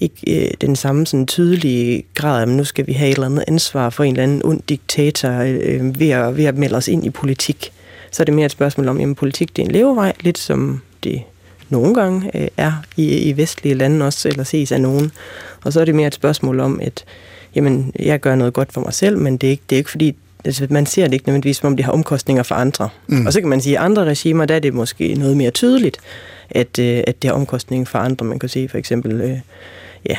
ikke øh, den samme sådan tydelige grad, at nu skal vi have et eller andet ansvar for en eller anden ond diktator øh, ved, at, ved at melde os ind i politik. Så er det mere et spørgsmål om, at politik det er en levevej, lidt som det nogle gange øh, er i, i vestlige lande også, eller ses af nogen. Og så er det mere et spørgsmål om, at jamen, jeg gør noget godt for mig selv, men det er ikke, det er ikke fordi, altså, man ser det ikke nødvendigvis, som om det har omkostninger for andre. Mm. Og så kan man sige, at andre regimer, der er det måske noget mere tydeligt, at, øh, at det har omkostninger for andre. Man kan sige for eksempel... Øh, ja,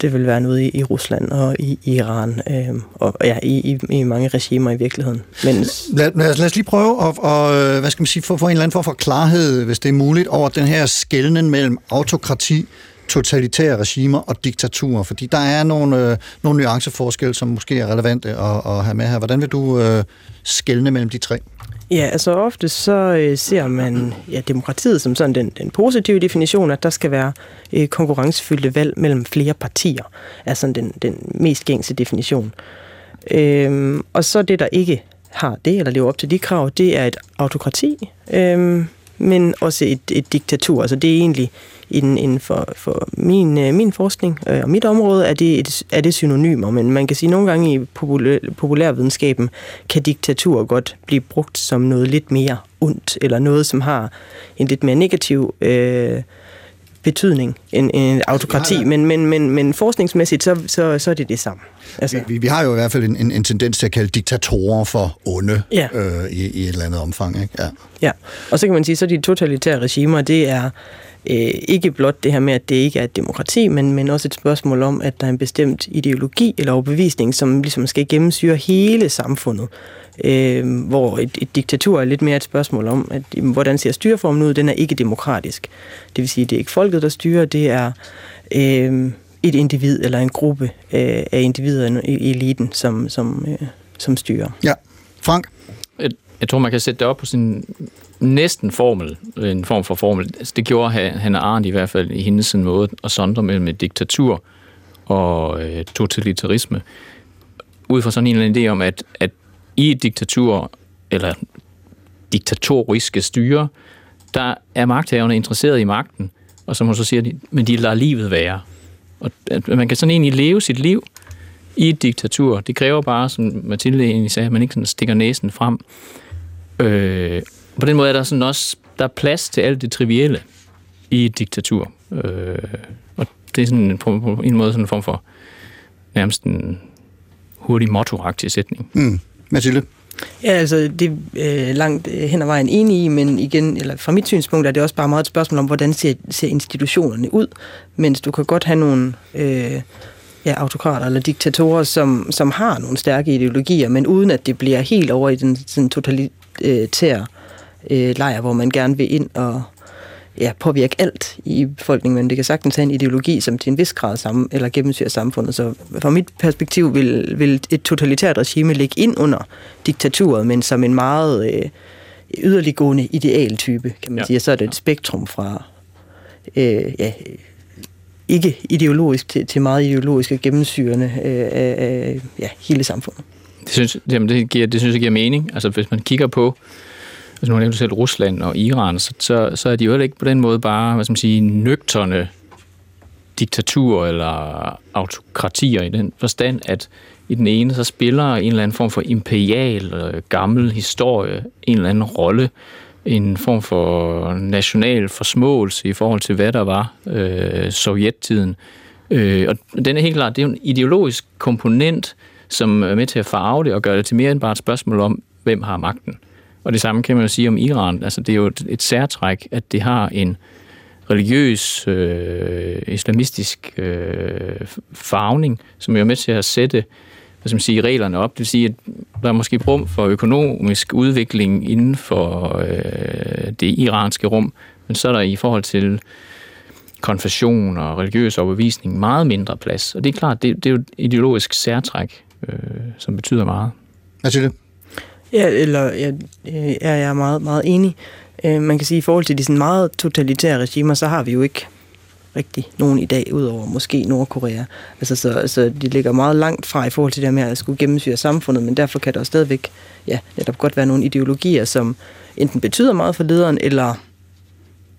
det vil være noget i, i Rusland og i, Iran, øh, og ja, i, i, i mange regimer i virkeligheden. Men... Lad, lad, os, lad os lige prøve at, og, øh, hvad skal man sige, få, få en eller anden form for klarhed, hvis det er muligt, over den her skældning mellem autokrati, totalitære regimer og diktaturer, fordi der er nogle, øh, nogle nuanceforskelle, som måske er relevante at, at have med her. Hvordan vil du øh, skælne mellem de tre? Ja, altså ofte så øh, ser man ja, demokratiet som sådan den, den positive definition, at der skal være øh, konkurrencefyldte valg mellem flere partier, er sådan den, den mest gængse definition. Øhm, og så det, der ikke har det, eller lever op til de krav, det er et autokrati, øhm, men også et, et diktatur. Altså det er egentlig inden, inden for, for min, øh, min forskning øh, og mit område, er det, et, er det synonymer, men man kan sige, at nogle gange i populær, populærvidenskaben kan diktatur godt blive brugt som noget lidt mere ondt, eller noget, som har en lidt mere negativ øh, betydning end, end autokrati, ja, men, men, men, men forskningsmæssigt, så, så, så er det det samme. Altså. Vi, vi har jo i hvert fald en, en, en tendens til at kalde diktatorer for onde ja. øh, i, i et eller andet omfang. Ikke? Ja. ja, og så kan man sige, så de totalitære regimer, det er øh, ikke blot det her med, at det ikke er et demokrati, men, men også et spørgsmål om, at der er en bestemt ideologi eller overbevisning, som ligesom skal gennemsyre hele samfundet. Øh, hvor et, et diktatur er lidt mere et spørgsmål om, at hvordan ser styreformen ud? Den er ikke demokratisk. Det vil sige, det er ikke folket, der styrer, det er øh, et individ eller en gruppe øh, af individer i eliten, som, som, øh, som styrer. Ja. Frank? Jeg, jeg tror, man kan sætte det op på sin næsten formel, en form for formel. Altså, det gjorde Hannah Arendt i hvert fald i hendes sådan måde at sondre mellem et diktatur og øh, totalitarisme. Ud fra sådan en eller anden idé om, at, at i et diktatur, eller diktatoriske styre, der er magthaverne interesseret i magten, og som hun så siger, men de lader livet være. Og at man kan sådan egentlig leve sit liv i et diktatur. Det kræver bare, som Mathilde egentlig sagde, at man ikke sådan stikker næsen frem. Øh, på den måde er der sådan også der er plads til alt det trivielle i et diktatur. Øh, og det er sådan en, på, på en måde sådan en form for nærmest en hurtig motto sætning. Mm. Mathilde? Ja, altså det er øh, langt øh, hen ad vejen enig i, men igen, eller fra mit synspunkt er det også bare meget et spørgsmål om, hvordan ser, ser institutionerne ud, mens du kan godt have nogle øh, ja, autokrater eller diktatorer, som, som har nogle stærke ideologier, men uden at det bliver helt over i den sådan totalitære øh, lejr, hvor man gerne vil ind og ja, påvirke alt i befolkningen, men det kan sagtens have en ideologi, som til en vis grad sammen, eller gennemsyrer samfundet. Så fra mit perspektiv vil, vil et totalitært regime ligge ind under diktaturet, men som en meget øh, yderliggående idealtype, kan man ja. sige. Så er det et spektrum fra øh, ja, ikke ideologisk til, til meget ideologisk og gennemsyrende øh, af ja, hele samfundet. Det synes, jamen det, giver, det synes jeg giver mening. Altså hvis man kigger på hvis nu nævnte selv Rusland og Iran, så, så, så er de jo ikke på den måde bare, hvad skal man sige, nøgterne diktaturer eller autokratier i den forstand, at i den ene så spiller en eller anden form for imperial øh, gammel historie en eller anden rolle, en form for national forsmåelse i forhold til, hvad der var øh, sovjettiden. Øh, og den er helt klart, det er en ideologisk komponent, som er med til at farve det og gøre det til mere end bare et spørgsmål om, hvem har magten. Og det samme kan man jo sige om Iran. Altså, det er jo et, et særtræk, at det har en religiøs, øh, islamistisk øh, farvning, som er med til at sætte hvad skal man sige, reglerne op. Det vil sige, at der er måske rum for økonomisk udvikling inden for øh, det iranske rum, men så er der i forhold til konfession og religiøs overbevisning meget mindre plads. Og det er klart, det, det er jo et ideologisk særtræk, øh, som betyder meget. Hvad siger? Ja, eller ja, øh, jeg er meget, meget enig. Øh, man kan sige, at i forhold til de sådan meget totalitære regimer, så har vi jo ikke rigtig nogen i dag, udover måske Nordkorea. Altså, så, så de ligger meget langt fra i forhold til det med at skulle gennemsyre samfundet, men derfor kan der stadigvæk ja, netop godt være nogle ideologier, som enten betyder meget for lederen, eller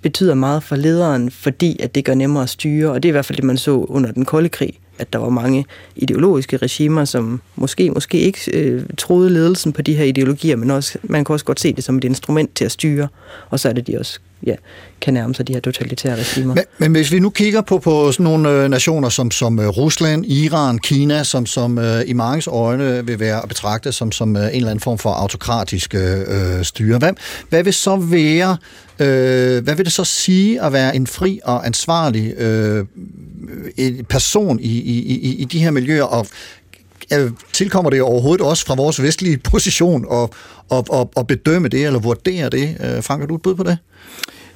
betyder meget for lederen, fordi at det gør nemmere at styre, og det er i hvert fald det, man så under den kolde krig, at der var mange ideologiske regimer, som måske måske ikke øh, troede ledelsen på de her ideologier, men også, man kan også godt se det som et instrument til at styre, og så er det de også ja, kan nærme sig de her totalitære regimer. Men, men hvis vi nu kigger på, på sådan nogle øh, nationer som, som øh, Rusland, Iran, Kina, som, som øh, i mange øjne vil være at betragte som, som øh, en eller anden form for autokratisk øh, øh, styre, hvad, hvad vil så være, øh, hvad vil det så sige at være en fri og ansvarlig øh, person i, i, i, i de her miljøer, og tilkommer det overhovedet også fra vores vestlige position at, at, at, at bedømme det, eller vurdere det? Øh, Frank, har du et bud på det?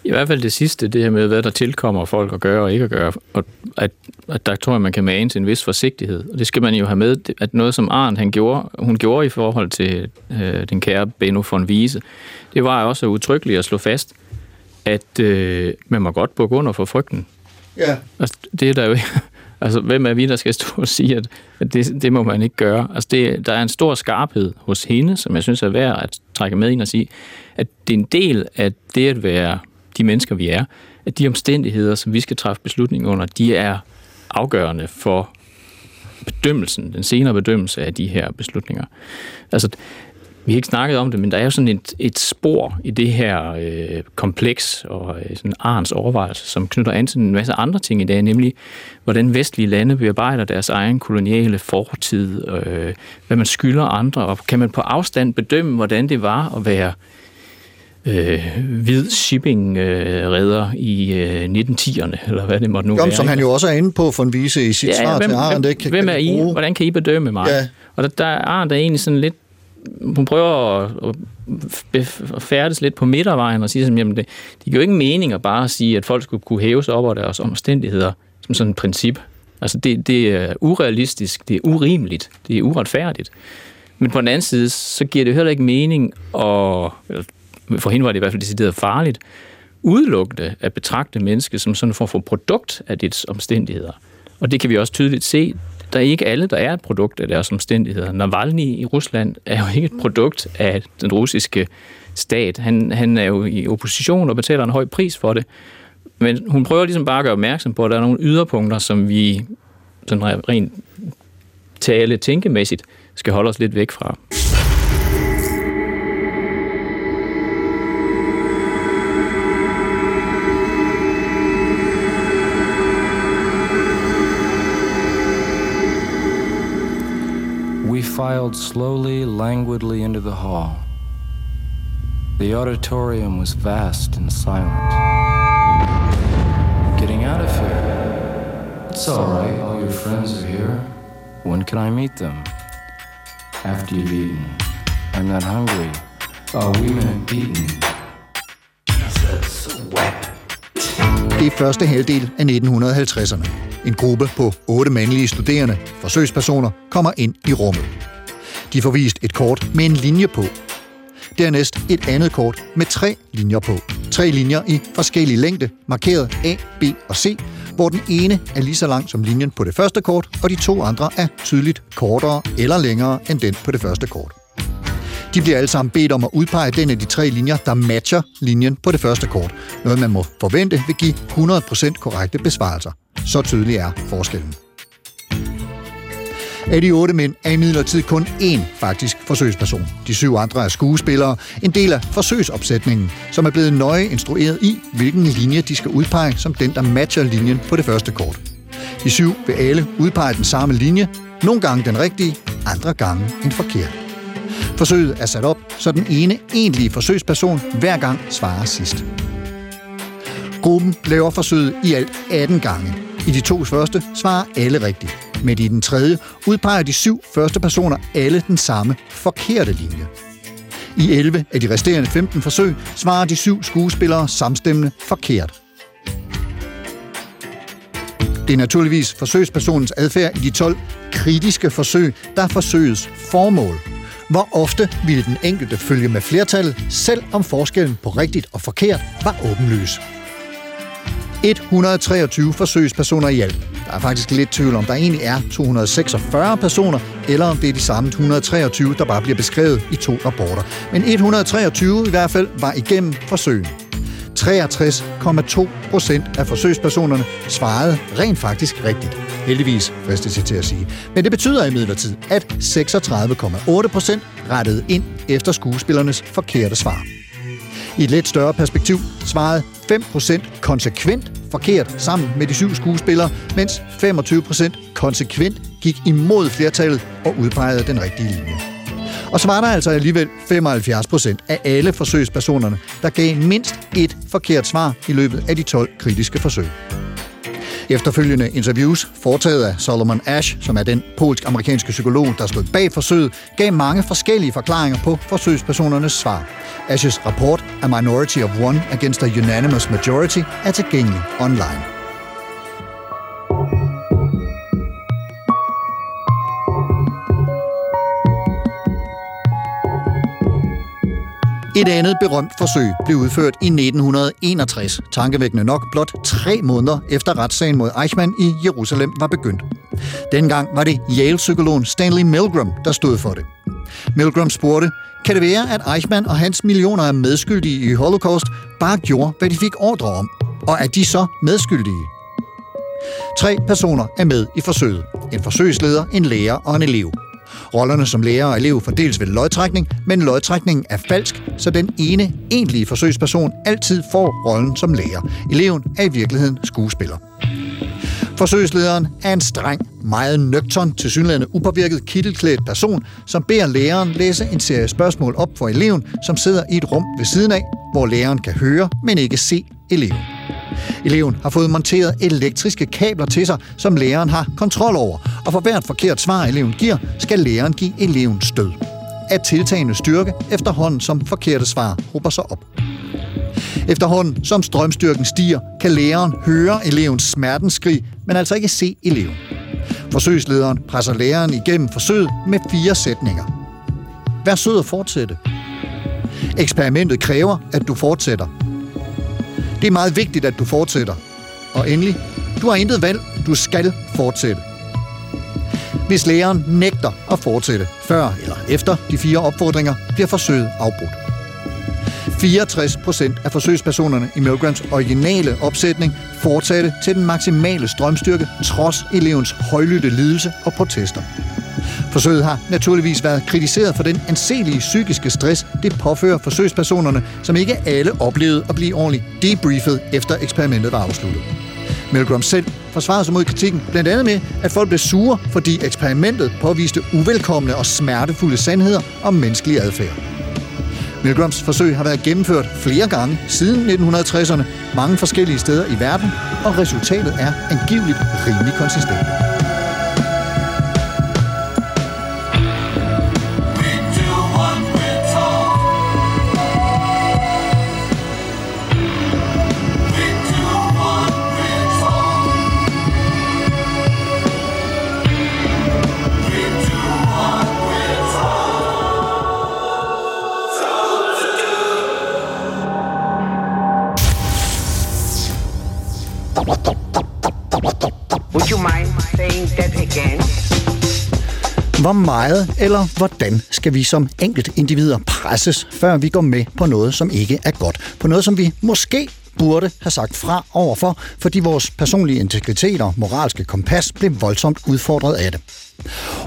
I hvert fald det sidste, det her med, hvad der tilkommer folk at gøre og ikke at gøre, og at, at der tror jeg, man kan mane til en vis forsigtighed. Og det skal man jo have med, at noget som Arndt han gjorde, hun gjorde i forhold til øh, den kære Benno von Wiese, det var også udtrykkeligt at slå fast, at øh, man må godt bukke under for frygten. Ja. Altså, det er der jo (laughs) Altså, hvem er vi, der skal stå og sige, at, at det, det må man ikke gøre? Altså, det, der er en stor skarphed hos hende, som jeg synes er værd at trække med ind og sige, at det er en del af det at være de mennesker, vi er, at de omstændigheder, som vi skal træffe beslutninger under, de er afgørende for bedømmelsen, den senere bedømmelse af de her beslutninger. Altså, vi har ikke snakket om det, men der er jo sådan et, et spor i det her øh, kompleks og øh, sådan Arns overvejelse, som knytter an til en masse andre ting i dag, nemlig hvordan vestlige lande bearbejder deres egen koloniale fortid, øh, hvad man skylder andre, og kan man på afstand bedømme, hvordan det var at være øh, hvid shipping-redder øh, i øh, 1910'erne, eller hvad det måtte nu jo, være. Som han jo også er inde på for en vise i sit ja, svar hvem, til Arndt. Hvem, hvem er I? Hvordan kan I bedømme mig? Ja. Og der, der er Arndt er egentlig sådan lidt hun prøver at, at, at færdes lidt på midtervejen og sige, at jamen det, det giver jo ikke mening at bare sige, at folk skulle kunne hæve sig op over deres omstændigheder som sådan et princip. Altså det, det er urealistisk, det er urimeligt, det er uretfærdigt. Men på den anden side, så giver det heller ikke mening, og for hende var det i hvert fald decideret farligt, udelukkende at betragte mennesket som sådan en form for produkt af dets omstændigheder. Og det kan vi også tydeligt se. Der er ikke alle, der er et produkt af deres omstændigheder. Navalny i Rusland er jo ikke et produkt af den russiske stat. Han, han er jo i opposition og betaler en høj pris for det. Men hun prøver ligesom bare at gøre opmærksom på, at der er nogle yderpunkter, som vi sådan rent tale tænkemæssigt skal holde os lidt væk fra. Filed slowly, languidly into the hall. The auditorium was vast and silent. Getting out of here. It's all right, all your friends are here. When can I meet them? After you've eaten. I'm not hungry. Are women beaten? Jesus Det er første halvdel af 1950'erne. En gruppe på otte mandlige studerende, forsøgspersoner, kommer ind i rummet. De får vist et kort med en linje på. Dernæst et andet kort med tre linjer på. Tre linjer i forskellig længde, markeret A, B og C, hvor den ene er lige så lang som linjen på det første kort, og de to andre er tydeligt kortere eller længere end den på det første kort. De bliver alle sammen bedt om at udpege den af de tre linjer, der matcher linjen på det første kort. Noget man må forvente vil give 100% korrekte besvarelser. Så tydelig er forskellen. Af de otte mænd er imidlertid kun én faktisk forsøgsperson. De syv andre er skuespillere, en del af forsøgsopsætningen, som er blevet nøje instrueret i, hvilken linje de skal udpege som den, der matcher linjen på det første kort. De syv vil alle udpege den samme linje, nogle gange den rigtige, andre gange en forkert. Forsøget er sat op, så den ene egentlige forsøgsperson hver gang svarer sidst. Gruppen laver forsøget i alt 18 gange. I de to første svarer alle rigtigt. Men i den tredje udpeger de syv første personer alle den samme forkerte linje. I 11 af de resterende 15 forsøg svarer de syv skuespillere samstemmende forkert. Det er naturligvis forsøgspersonens adfærd i de 12 kritiske forsøg, der er forsøgets formål. Hvor ofte ville den enkelte følge med flertallet, selv om forskellen på rigtigt og forkert var åbenløs. 123 forsøgspersoner i alt. Der er faktisk lidt tvivl om, der egentlig er 246 personer, eller om det er de samme 123, der bare bliver beskrevet i to rapporter. Men 123 i hvert fald var igennem forsøgen. 63,2 procent af forsøgspersonerne svarede rent faktisk rigtigt. Heldigvis, fristes jeg til at sige. Men det betyder imidlertid, at 36,8 procent rettede ind efter skuespillernes forkerte svar. I et lidt større perspektiv svarede 5% konsekvent forkert sammen med de syv skuespillere, mens 25% konsekvent gik imod flertallet og udpegede den rigtige linje. Og så var der altså alligevel 75% af alle forsøgspersonerne, der gav mindst et forkert svar i løbet af de 12 kritiske forsøg. Efterfølgende interviews, foretaget af Solomon Ash, som er den polsk-amerikanske psykolog, der stod bag forsøget, gav mange forskellige forklaringer på forsøgspersonernes svar. Ashes rapport A Minority of One Against a Unanimous Majority er tilgængelig online. Et andet berømt forsøg blev udført i 1961, tankevækkende nok blot tre måneder efter retssagen mod Eichmann i Jerusalem var begyndt. Dengang var det Yale-psykologen Stanley Milgram, der stod for det. Milgram spurgte, kan det være, at Eichmann og hans millioner af medskyldige i Holocaust bare gjorde, hvad de fik ordre om? Og er de så medskyldige? Tre personer er med i forsøget. En forsøgsleder, en lærer og en elev. Rollerne som lærer og elev fordeles ved lodtrækning, men lodtrækningen er falsk, så den ene egentlige forsøgsperson altid får rollen som lærer. Eleven er i virkeligheden skuespiller. Forsøgslederen er en streng, meget nøgtern, tilsyneladende upåvirket kittelklædt person, som beder læreren læse en serie spørgsmål op for eleven, som sidder i et rum ved siden af, hvor læreren kan høre, men ikke se eleven. Eleven har fået monteret elektriske kabler til sig, som læreren har kontrol over, og for hvert forkert svar, eleven giver, skal læreren give eleven stød. af tiltagende styrke efterhånden som forkerte svar hober sig op. Efterhånden som strømstyrken stiger, kan læreren høre elevens smertenskrig, men altså ikke se eleven. Forsøgslederen presser læreren igennem forsøget med fire sætninger. Vær sød at fortsætte. Eksperimentet kræver, at du fortsætter. Det er meget vigtigt, at du fortsætter. Og endelig, du har intet valg. Du skal fortsætte. Hvis læreren nægter at fortsætte før eller efter de fire opfordringer, bliver forsøget afbrudt. 64 procent af forsøgspersonerne i Milgrams originale opsætning fortsatte til den maksimale strømstyrke, trods elevens højlytte lidelse og protester. Forsøget har naturligvis været kritiseret for den anselige psykiske stress, det påfører forsøgspersonerne, som ikke alle oplevede at blive ordentligt debriefet efter eksperimentet var afsluttet. Milgram selv forsvarede sig mod kritikken, blandt andet med, at folk blev sure, fordi eksperimentet påviste uvelkomne og smertefulde sandheder om menneskelig adfærd. Milgrams forsøg har været gennemført flere gange siden 1960'erne, mange forskellige steder i verden, og resultatet er angiveligt rimelig konsistent. Hvor meget eller hvordan skal vi som enkelt individer presses, før vi går med på noget, som ikke er godt? På noget, som vi måske burde have sagt fra overfor, fordi vores personlige integritet og moralske kompas blev voldsomt udfordret af det.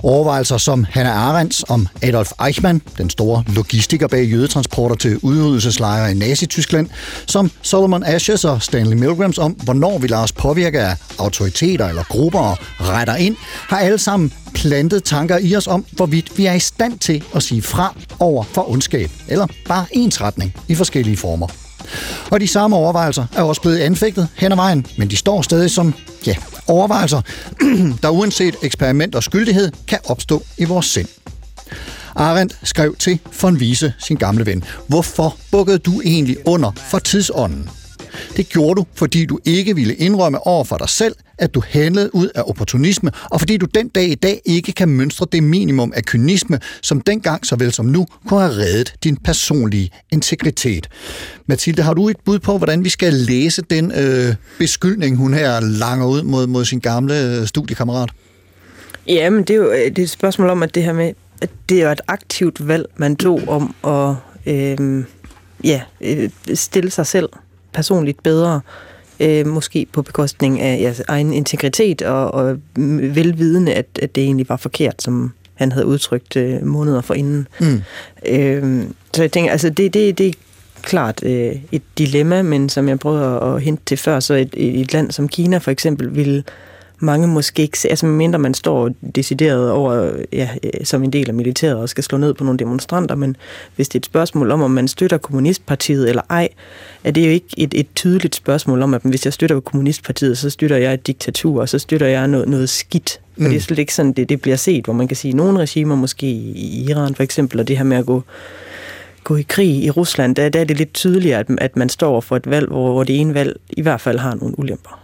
Overvejelser som Hannah Arendts om Adolf Eichmann, den store logistiker bag jødetransporter til udryddelseslejre i Nazi-Tyskland, som Solomon Ashes og Stanley Milgrams om, hvornår vi lader os påvirke af autoriteter eller grupper og retter ind, har alle sammen plantet tanker i os om, hvorvidt vi er i stand til at sige fra over for ondskab, eller bare ensretning i forskellige former. Og de samme overvejelser er også blevet anfægtet hen ad vejen, men de står stadig som, ja, overvejelser, (clears throat) der uanset eksperiment og skyldighed kan opstå i vores sind. Arendt skrev til von Wiese, sin gamle ven, hvorfor bukkede du egentlig under for tidsånden? Det gjorde du, fordi du ikke ville indrømme over for dig selv, at du handlede ud af opportunisme, og fordi du den dag i dag ikke kan mønstre det minimum af kynisme, som dengang såvel som nu kunne have reddet din personlige integritet. Mathilde, har du et bud på, hvordan vi skal læse den øh, beskyldning, hun her langer ud mod, mod sin gamle øh, studiekammerat? Ja, men det er jo øh, det er et spørgsmål om, at det her med, at det er et aktivt valg, man tog om at øhm, øh, ja, stille sig selv personligt bedre, øh, måske på bekostning af ja, egen integritet og, og velvidende, at, at det egentlig var forkert, som han havde udtrykt øh, måneder for inden. Mm. Øh, så jeg tænker, altså det, det, det er klart øh, et dilemma, men som jeg prøvede at, at hente til før, så et, et land som Kina for eksempel ville mange måske ikke, altså mindre man står decideret over, ja, som en del af militæret og skal slå ned på nogle demonstranter, men hvis det er et spørgsmål om, om man støtter kommunistpartiet eller ej, er det jo ikke et, et tydeligt spørgsmål om, at hvis jeg støtter kommunistpartiet, så støtter jeg et diktatur, og så støtter jeg noget, noget skidt. Mm. det er slet ikke sådan, det, det bliver set, hvor man kan sige, at nogle regimer, måske i Iran for eksempel, og det her med at gå gå i krig i Rusland, der, der er det lidt tydeligere, at, at man står for et valg, hvor, hvor det ene valg i hvert fald har nogle ulemper.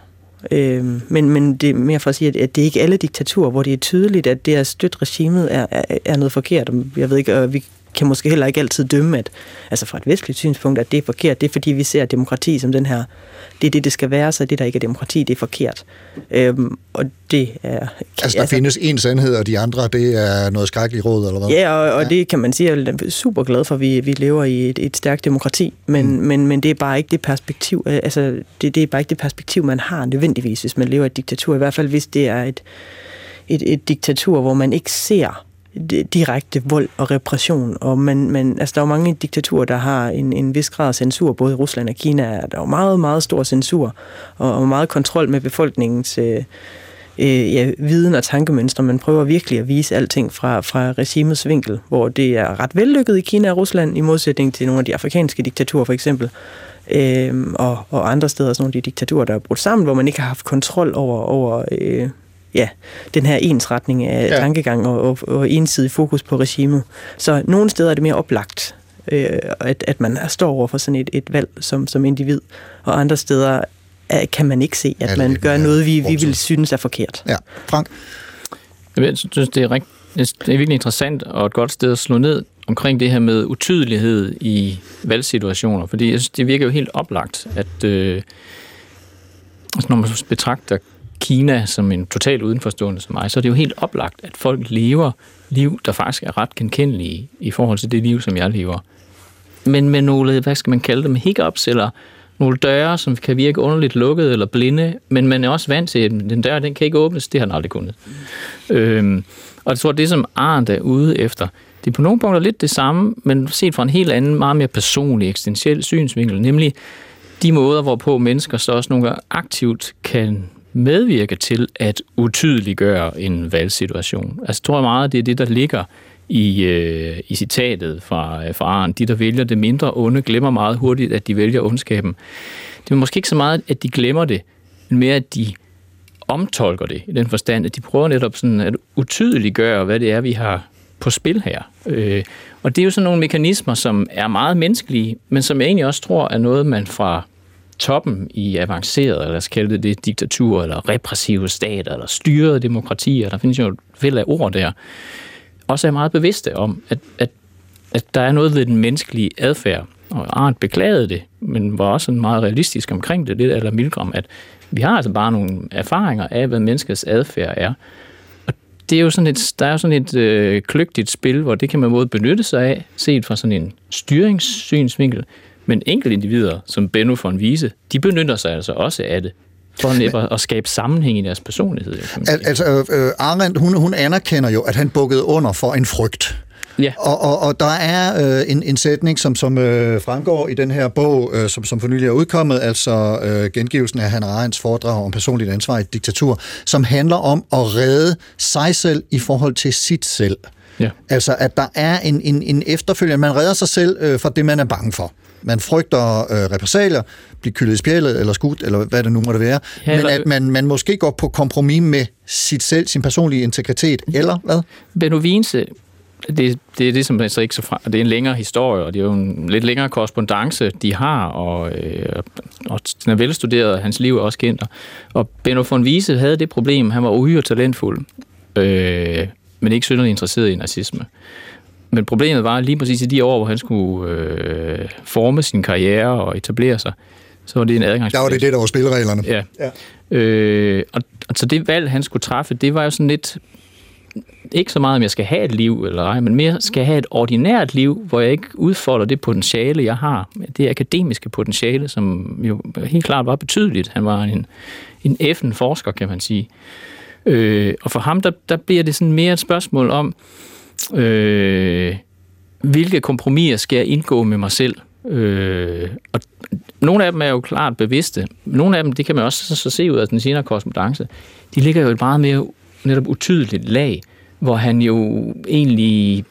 Øh, men, men det er mere for at sige, at det er ikke alle diktaturer, hvor det er tydeligt, at det at støtte regimet er, er, er noget forkert. Jeg ved ikke, og vi kan måske heller ikke altid dømme, at, altså fra et vestligt synspunkt, at det er forkert. Det er fordi, vi ser demokrati som den her, det er det, det skal være, så det, der ikke er demokrati, det er forkert. Øhm, og det er... Altså, der altså, findes en sandhed, og de andre, det er noget skrækkeligt råd, eller hvad? Ja, og, og ja. det kan man sige, at jeg er super glad for, at vi, vi lever i et, et stærkt demokrati, men, mm. men, men det er bare ikke det perspektiv, altså, det, det er bare ikke det perspektiv, man har nødvendigvis, hvis man lever i et diktatur, i hvert fald hvis det er et, et, et diktatur, hvor man ikke ser direkte vold og repression. Og man, man, altså, der er jo mange diktaturer, der har en, en vis grad af censur. Både i Rusland og Kina er der jo meget, meget stor censur og, og meget kontrol med befolkningens øh, øh, ja, viden og tankemønstre. Man prøver virkelig at vise alting fra, fra regimets vinkel, hvor det er ret vellykket i Kina og Rusland, i modsætning til nogle af de afrikanske diktaturer for eksempel. Øh, og, og andre steder, sådan nogle af de diktaturer, der er brudt sammen, hvor man ikke har haft kontrol over, over øh, ja, den her ensretning af Ja. tankegang og, og, og ensidig fokus på regimet. Så nogle steder er det mere oplagt, øh, at, at man står over for sådan et, et valg som, som individ, og andre steder er, kan man ikke se, at man gør mere noget, vi, vi vil synes er forkert. Ja, Frank? Jeg synes, det er, rigt, det er virkelig interessant og et godt sted at slå ned omkring det her med utydelighed i valgsituationer, fordi jeg synes, det virker jo helt oplagt, at øh, altså, når man betragter Kina som en totalt udenforstående som mig, så er det jo helt oplagt, at folk lever liv, der faktisk er ret genkendelige i forhold til det liv, som jeg lever. Men med nogle, hvad skal man kalde dem, hiccups, eller nogle døre, som kan virke underligt lukkede eller blinde, men man er også vant til, at den dør, den kan ikke åbnes, det har den aldrig kunnet. Øhm, og jeg tror, det som Arndt er ude efter, det er på nogle punkter lidt det samme, men set fra en helt anden, meget mere personlig, eksistentiel synsvinkel, nemlig de måder, hvorpå mennesker så også nogle gange aktivt kan medvirke til at utydeliggøre en valgsituation. Altså, tror jeg tror meget, det er det, der ligger i, øh, i citatet fra, øh, fra Arndt. De, der vælger det mindre onde, glemmer meget hurtigt, at de vælger ondskaben. Det er måske ikke så meget, at de glemmer det, men mere, at de omtolker det i den forstand, at de prøver netop sådan at utydeliggøre, hvad det er, vi har på spil her. Øh, og det er jo sådan nogle mekanismer, som er meget menneskelige, men som jeg egentlig også tror er noget, man fra toppen i avanceret, eller lad os kalde det, det diktatur, eller repressive stater, eller styrede demokratier, der findes jo et væld af ord der, også er meget bevidste om, at, at, at der er noget ved den menneskelige adfærd. Og Arndt beklagede det, men var også meget realistisk omkring det, lidt eller Milgram, at vi har altså bare nogle erfaringer af, hvad menneskets adfærd er. Og det er jo sådan et, der er jo sådan et øh, kløgtigt spil, hvor det kan man både benytte sig af, set fra sådan en styringssynsvinkel, men enkelte individer, som Benno von Wiese, de benytter sig altså også af det, for netop at skabe sammenhæng i deres personlighed. Al- altså, øh, Arendt, hun, hun anerkender jo, at han bukkede under for en frygt. Ja. Og, og, og der er øh, en, en sætning, som, som øh, fremgår i den her bog, øh, som, som for nylig er udkommet, altså øh, gengivelsen af Hannah Arendts foredrag om personligt ansvar i et diktatur, som handler om at redde sig selv i forhold til sit selv. Ja. Altså, at der er en, en, en efterfølger. Man redder sig selv øh, fra det, man er bange for. Man frygter øh, repressalier, blive kyldet i spjældet eller skudt, eller hvad det nu måtte være. Ja, Men at man, man måske går på kompromis med sit selv, sin personlige integritet, eller hvad? Benno Wiense, det, det er det, som altså ikke så fra, det er en længere historie, og det er jo en lidt længere korrespondence, de har, og, øh, og den er velstuderet, hans liv er også kendt. Og Benno von Wiese havde det problem, han var uhyre talentfuld, øh, men ikke synderligt interesseret i nazisme. Men problemet var lige præcis i de år, hvor han skulle øh, forme sin karriere og etablere sig, så var det en adgangsbillet. Der var det det, der var spillereglerne. Ja. Ja. Øh, og, og så det valg, han skulle træffe, det var jo sådan lidt, ikke så meget, om jeg skal have et liv eller ej, men mere skal jeg have et ordinært liv, hvor jeg ikke udfolder det potentiale, jeg har. Det akademiske potentiale, som jo helt klart var betydeligt. Han var en, en effen forsker, kan man sige. Øh, og for ham, der, der bliver det sådan mere et spørgsmål om, øh, Øh, hvilke kompromiser skal jeg indgå med mig selv? Øh, og nogle af dem er jo klart bevidste. Nogle af dem, det kan man også så, så se ud af den senere korrespondence, de ligger jo et meget mere netop utydeligt lag, hvor han jo egentlig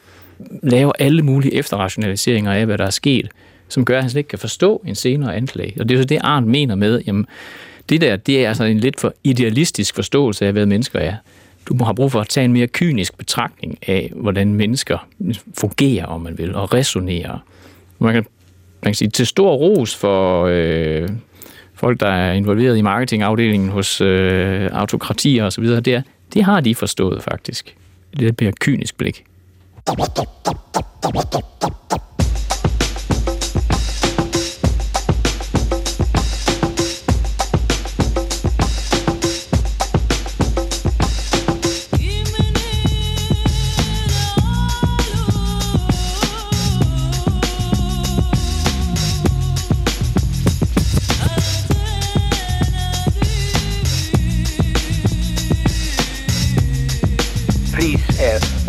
laver alle mulige efterrationaliseringer af, hvad der er sket, som gør, at han slet ikke kan forstå en senere anklage. Og det er jo så det, Arndt mener med, jamen, det der, det er altså en lidt for idealistisk forståelse af, hvad mennesker er. Du må have brug for at tage en mere kynisk betragtning af, hvordan mennesker fungerer, om man vil, og resonerer. Man kan, man kan sige, til stor ros for øh, folk, der er involveret i marketingafdelingen hos øh, autokratier osv., det, er, det har de forstået faktisk. Det er et mere kynisk blik.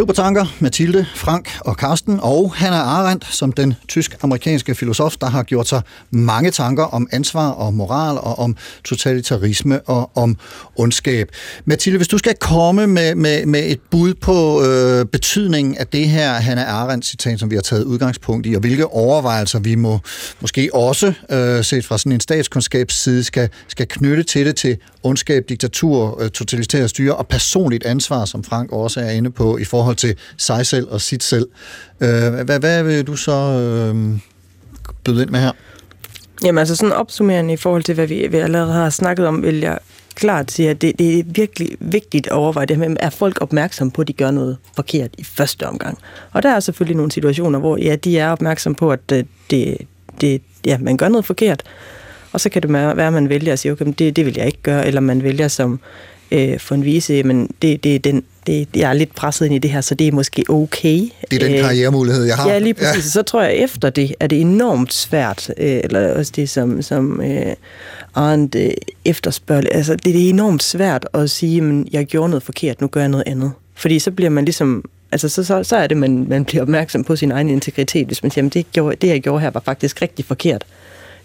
Supertanker, Mathilde, Frank og Karsten og Hannah Arendt som den tysk-amerikanske filosof, der har gjort sig mange tanker om ansvar og moral og om totalitarisme og om ondskab. Mathilde, hvis du skal komme med, med, med et bud på øh, betydningen af det her Hannah Arendt-citat, som vi har taget udgangspunkt i, og hvilke overvejelser vi må måske også, øh, set fra sådan en statskundskabsside, skal, skal knytte til det til ondskab, diktatur, øh, totalitære styre og personligt ansvar, som Frank også er inde på i forhold til sig selv og sit selv. Øh, hvad, hvad vil du så øh, byde ind med her? Jamen altså sådan opsummerende i forhold til, hvad vi, vi allerede har snakket om, vil jeg klart sige, at det, det er virkelig vigtigt at overveje det her med, er folk opmærksomme på, at de gør noget forkert i første omgang? Og der er selvfølgelig nogle situationer, hvor ja, de er opmærksomme på, at øh, det, det, ja, man gør noget forkert, og så kan det være, at man vælger at sige, okay, det, det vil jeg ikke gøre, eller man vælger som øh, for en vise, men det, det, er den, det, jeg er lidt presset ind i det her, så det er måske okay. Det er den Øh, karrieremulighed, jeg har. Ja, lige præcis. Ja. Så tror jeg, efter det er det enormt svært, øh, eller også det, som, som øh, Arndt øh, efterspørger, altså det, det er enormt svært at sige, men jeg gjorde noget forkert, nu gør jeg noget andet. Fordi så bliver man ligesom, altså så, så, så er det, man, man bliver opmærksom på sin egen integritet, hvis man siger, men det, gjorde, det jeg gjorde her var faktisk rigtig forkert.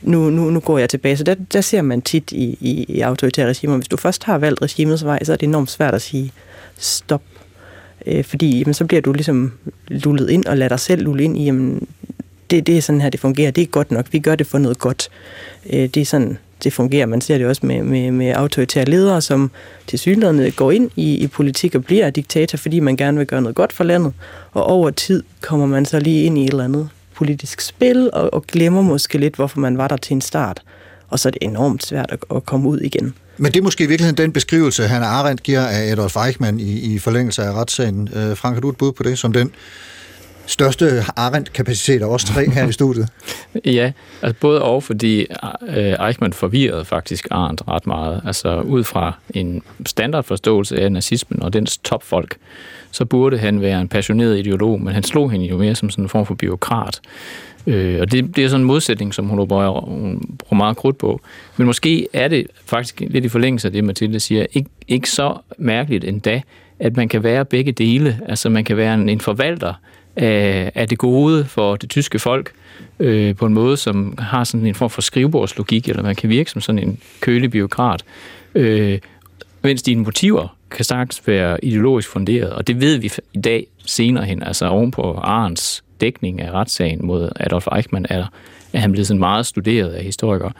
Nu, nu, nu går jeg tilbage. Så der, der ser man tit i, i, i autoritære regimer, hvis du først har valgt regimets vej, så er det enormt svært at sige stop. Øh, fordi jamen, så bliver du ligesom lullet ind og lader dig selv lulle ind i, jamen, det, det er sådan her, det fungerer. Det er godt nok. Vi gør det for noget godt. Øh, det er sådan, det fungerer. Man ser det også med, med, med autoritære ledere, som til synligheden går ind i, i politik og bliver diktator, fordi man gerne vil gøre noget godt for landet. Og over tid kommer man så lige ind i et eller andet politisk spil, og, og glemmer måske lidt, hvorfor man var der til en start. Og så er det enormt svært at, at komme ud igen. Men det er måske i virkeligheden den beskrivelse, han Arendt giver af Adolf Eichmann i, i forlængelse af retssagen. Øh, Frank, har du et bud på det som den største Arendt-kapacitet af os tre her i studiet? (laughs) Ja, altså både og, fordi øh, Eichmann forvirrede faktisk Arendt ret meget. Altså ud fra en standardforståelse af nazismen og dens topfolk, så burde han være en passioneret ideolog, men han slog hende jo mere som sådan en form for byråkrat. Øh, og det det er sådan en modsætning, som hun bruger, meget krudt på. Men måske er det faktisk lidt i forlængelse af det, Mathilde siger, ikke, ikke så mærkeligt endda, at man kan være begge dele. Altså man kan være en, en forvalter af, af det gode for det tyske folk, øh, på en måde, som har sådan en form for skrivebordslogik, eller man kan virke som sådan en kølig byråkrat. øh, mens dine motiver kan sagtens være ideologisk funderet, og det ved vi i dag senere hen, altså oven på Arens dækning af retssagen mod Adolf Eichmann, er, er han blevet sådan meget studeret af historikere.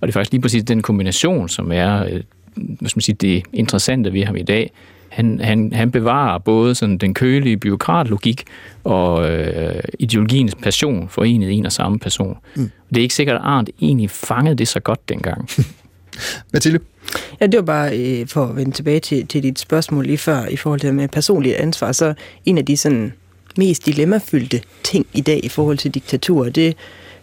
Og det er faktisk lige præcis den kombination, som er øh, hvad skal man sige, det interessante ved ham i dag. Han, han, han bevarer både sådan den kølige byråkratlogik og øh, ideologiens passion forenet i en og samme person. Mm. Det er ikke sikkert, at Arndt egentlig fangede det så godt dengang. (laughs) Mathilde? Ja, det var bare øh, for at vende tilbage til, til dit spørgsmål lige før, i forhold til det med personligt ansvar, så en af de sådan mest dilemmafyldte ting i dag i forhold til diktatur, det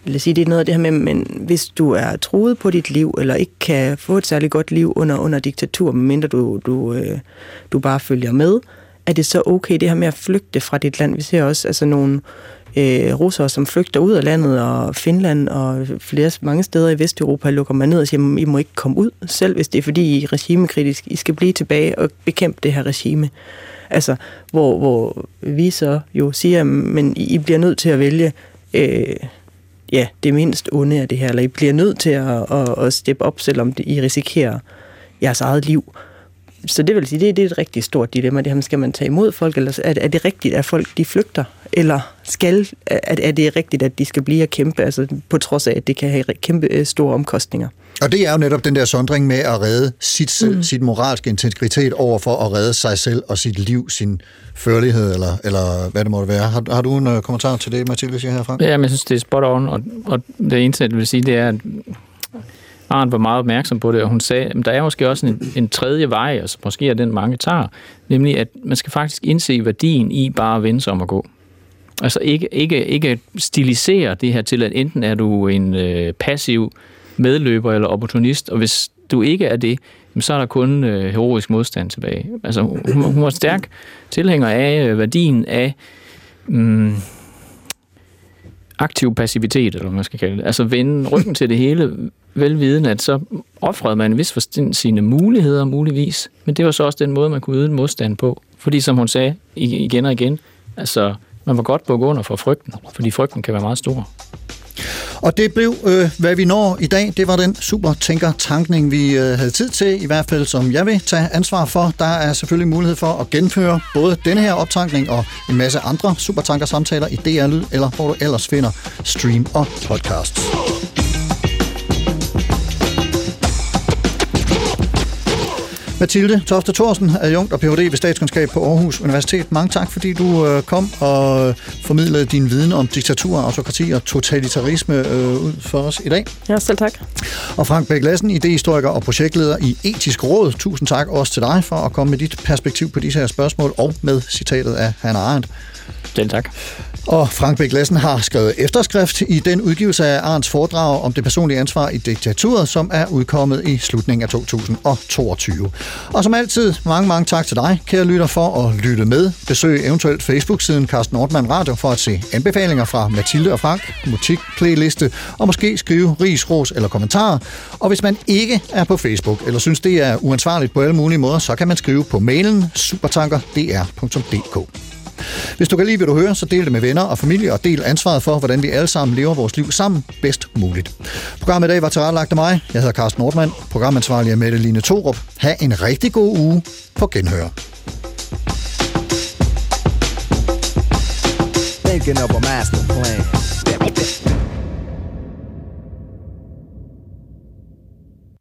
vil jeg sige, det er noget af det her med, men hvis du er troet på dit liv, eller ikke kan få et særligt godt liv under, under diktatur, medmindre du, du, øh, du bare følger med, er det så okay, det her med at flygte fra dit land? Vi ser også altså nogle øh, russere, som flygter ud af landet, og Finland og flere mange steder i Vesteuropa lukker man ned og siger, I må ikke komme ud, selv hvis det er fordi I er regimekritisk. I skal blive tilbage og bekæmpe det her regime. Altså, hvor, hvor vi så jo siger, men I bliver nødt til at vælge øh, ja, det mindst onde af det her, eller I bliver nødt til at, at, at steppe op, selvom I risikerer jeres eget liv. Så det vil sige, det, det er et rigtig stort dilemma. Det her, skal man tage imod folk, eller er, er det rigtigt, at folk de flygter? Eller skal, er, er det rigtigt, at de skal blive og kæmpe, altså på trods af, at det kan have kæmpe øh, store omkostninger? Og det er jo netop den der sondring med at redde sit selv, mm. sit moralske integritet over for at redde sig selv og sit liv, sin førlighed, eller, eller hvad det måtte være. Har, har du en uh, kommentar til det, Mathilde siger herfra? Ja, men jeg synes, det er spot on, og, og det eneste, jeg vil sige, det er, at Arndt var meget opmærksom på det, og hun sagde, at der er måske også en, en tredje vej, og altså måske er den mange tager, nemlig at man skal faktisk indse værdien i bare at vende sig om at gå. Altså ikke, ikke, ikke stilisere det her til, at enten er du en øh, passiv medløber eller opportunist, og hvis du ikke er det, så er der kun øh, heroisk modstand tilbage. Altså hun, hun var stærk tilhænger af øh, værdien af mm, aktiv passivitet, eller hvad man skal kalde det. Altså vende ryggen til det hele, velviden, at så offrede man en vis forstand sine muligheder muligvis, men det var så også den måde, man kunne yde en modstand på. Fordi som hun sagde igen og igen, altså man var godt bukke under for frygten, fordi frygten kan være meget stor. Og det blev, øh, hvad vi når i dag. Det var den super tænker tankning vi øh, havde tid til, i hvert fald som jeg vil tage ansvar for. Der er selvfølgelig mulighed for at genføre både denne her optankning og en masse andre supertanker samtaler i DR Lyd, eller hvor du ellers finder stream og podcasts. Mathilde Tofte Thorsen, adjunkt og Ph.D. ved statskundskab på Aarhus Universitet. Mange tak, fordi du øh, kom og formidlede din viden om diktatur, autokrati og totalitarisme øh, ud for os i dag. Ja, selv tak. Og Frank Bæk Lassen, idehistoriker og projektleder i Etisk Råd. Tusind tak også til dig for at komme med dit perspektiv på disse her spørgsmål og med citatet af Hannah Arendt. Selv tak. Og Frank Bæk Lassen har skrevet efterskrift i den udgivelse af Arns foredrag om det personlige ansvar i diktaturet, som er udkommet i slutningen af 2022. Og som altid, mange, mange tak til dig, kære lytter, for at lytte med. Besøg eventuelt Facebook-siden Carsten Nordmann Radio for at se anbefalinger fra Mathilde og Frank, musikplayliste og måske skrive ris, ros eller kommentarer. Og hvis man ikke er på Facebook, eller synes det er uansvarligt på alle mulige måder, så kan man skrive på mailen supertanker.dr.dk. Hvis du kan lide, hvad du hører, så del det med venner og familie og del ansvaret for, hvordan vi alle sammen lever vores liv sammen bedst muligt. Programmet i dag var tilrettelagt af mig. Jeg hedder Carsten Nordmann. Programansvarlig er Mette Line Torup. Ha' en rigtig god uge på Genhør. Thinking of a master plan.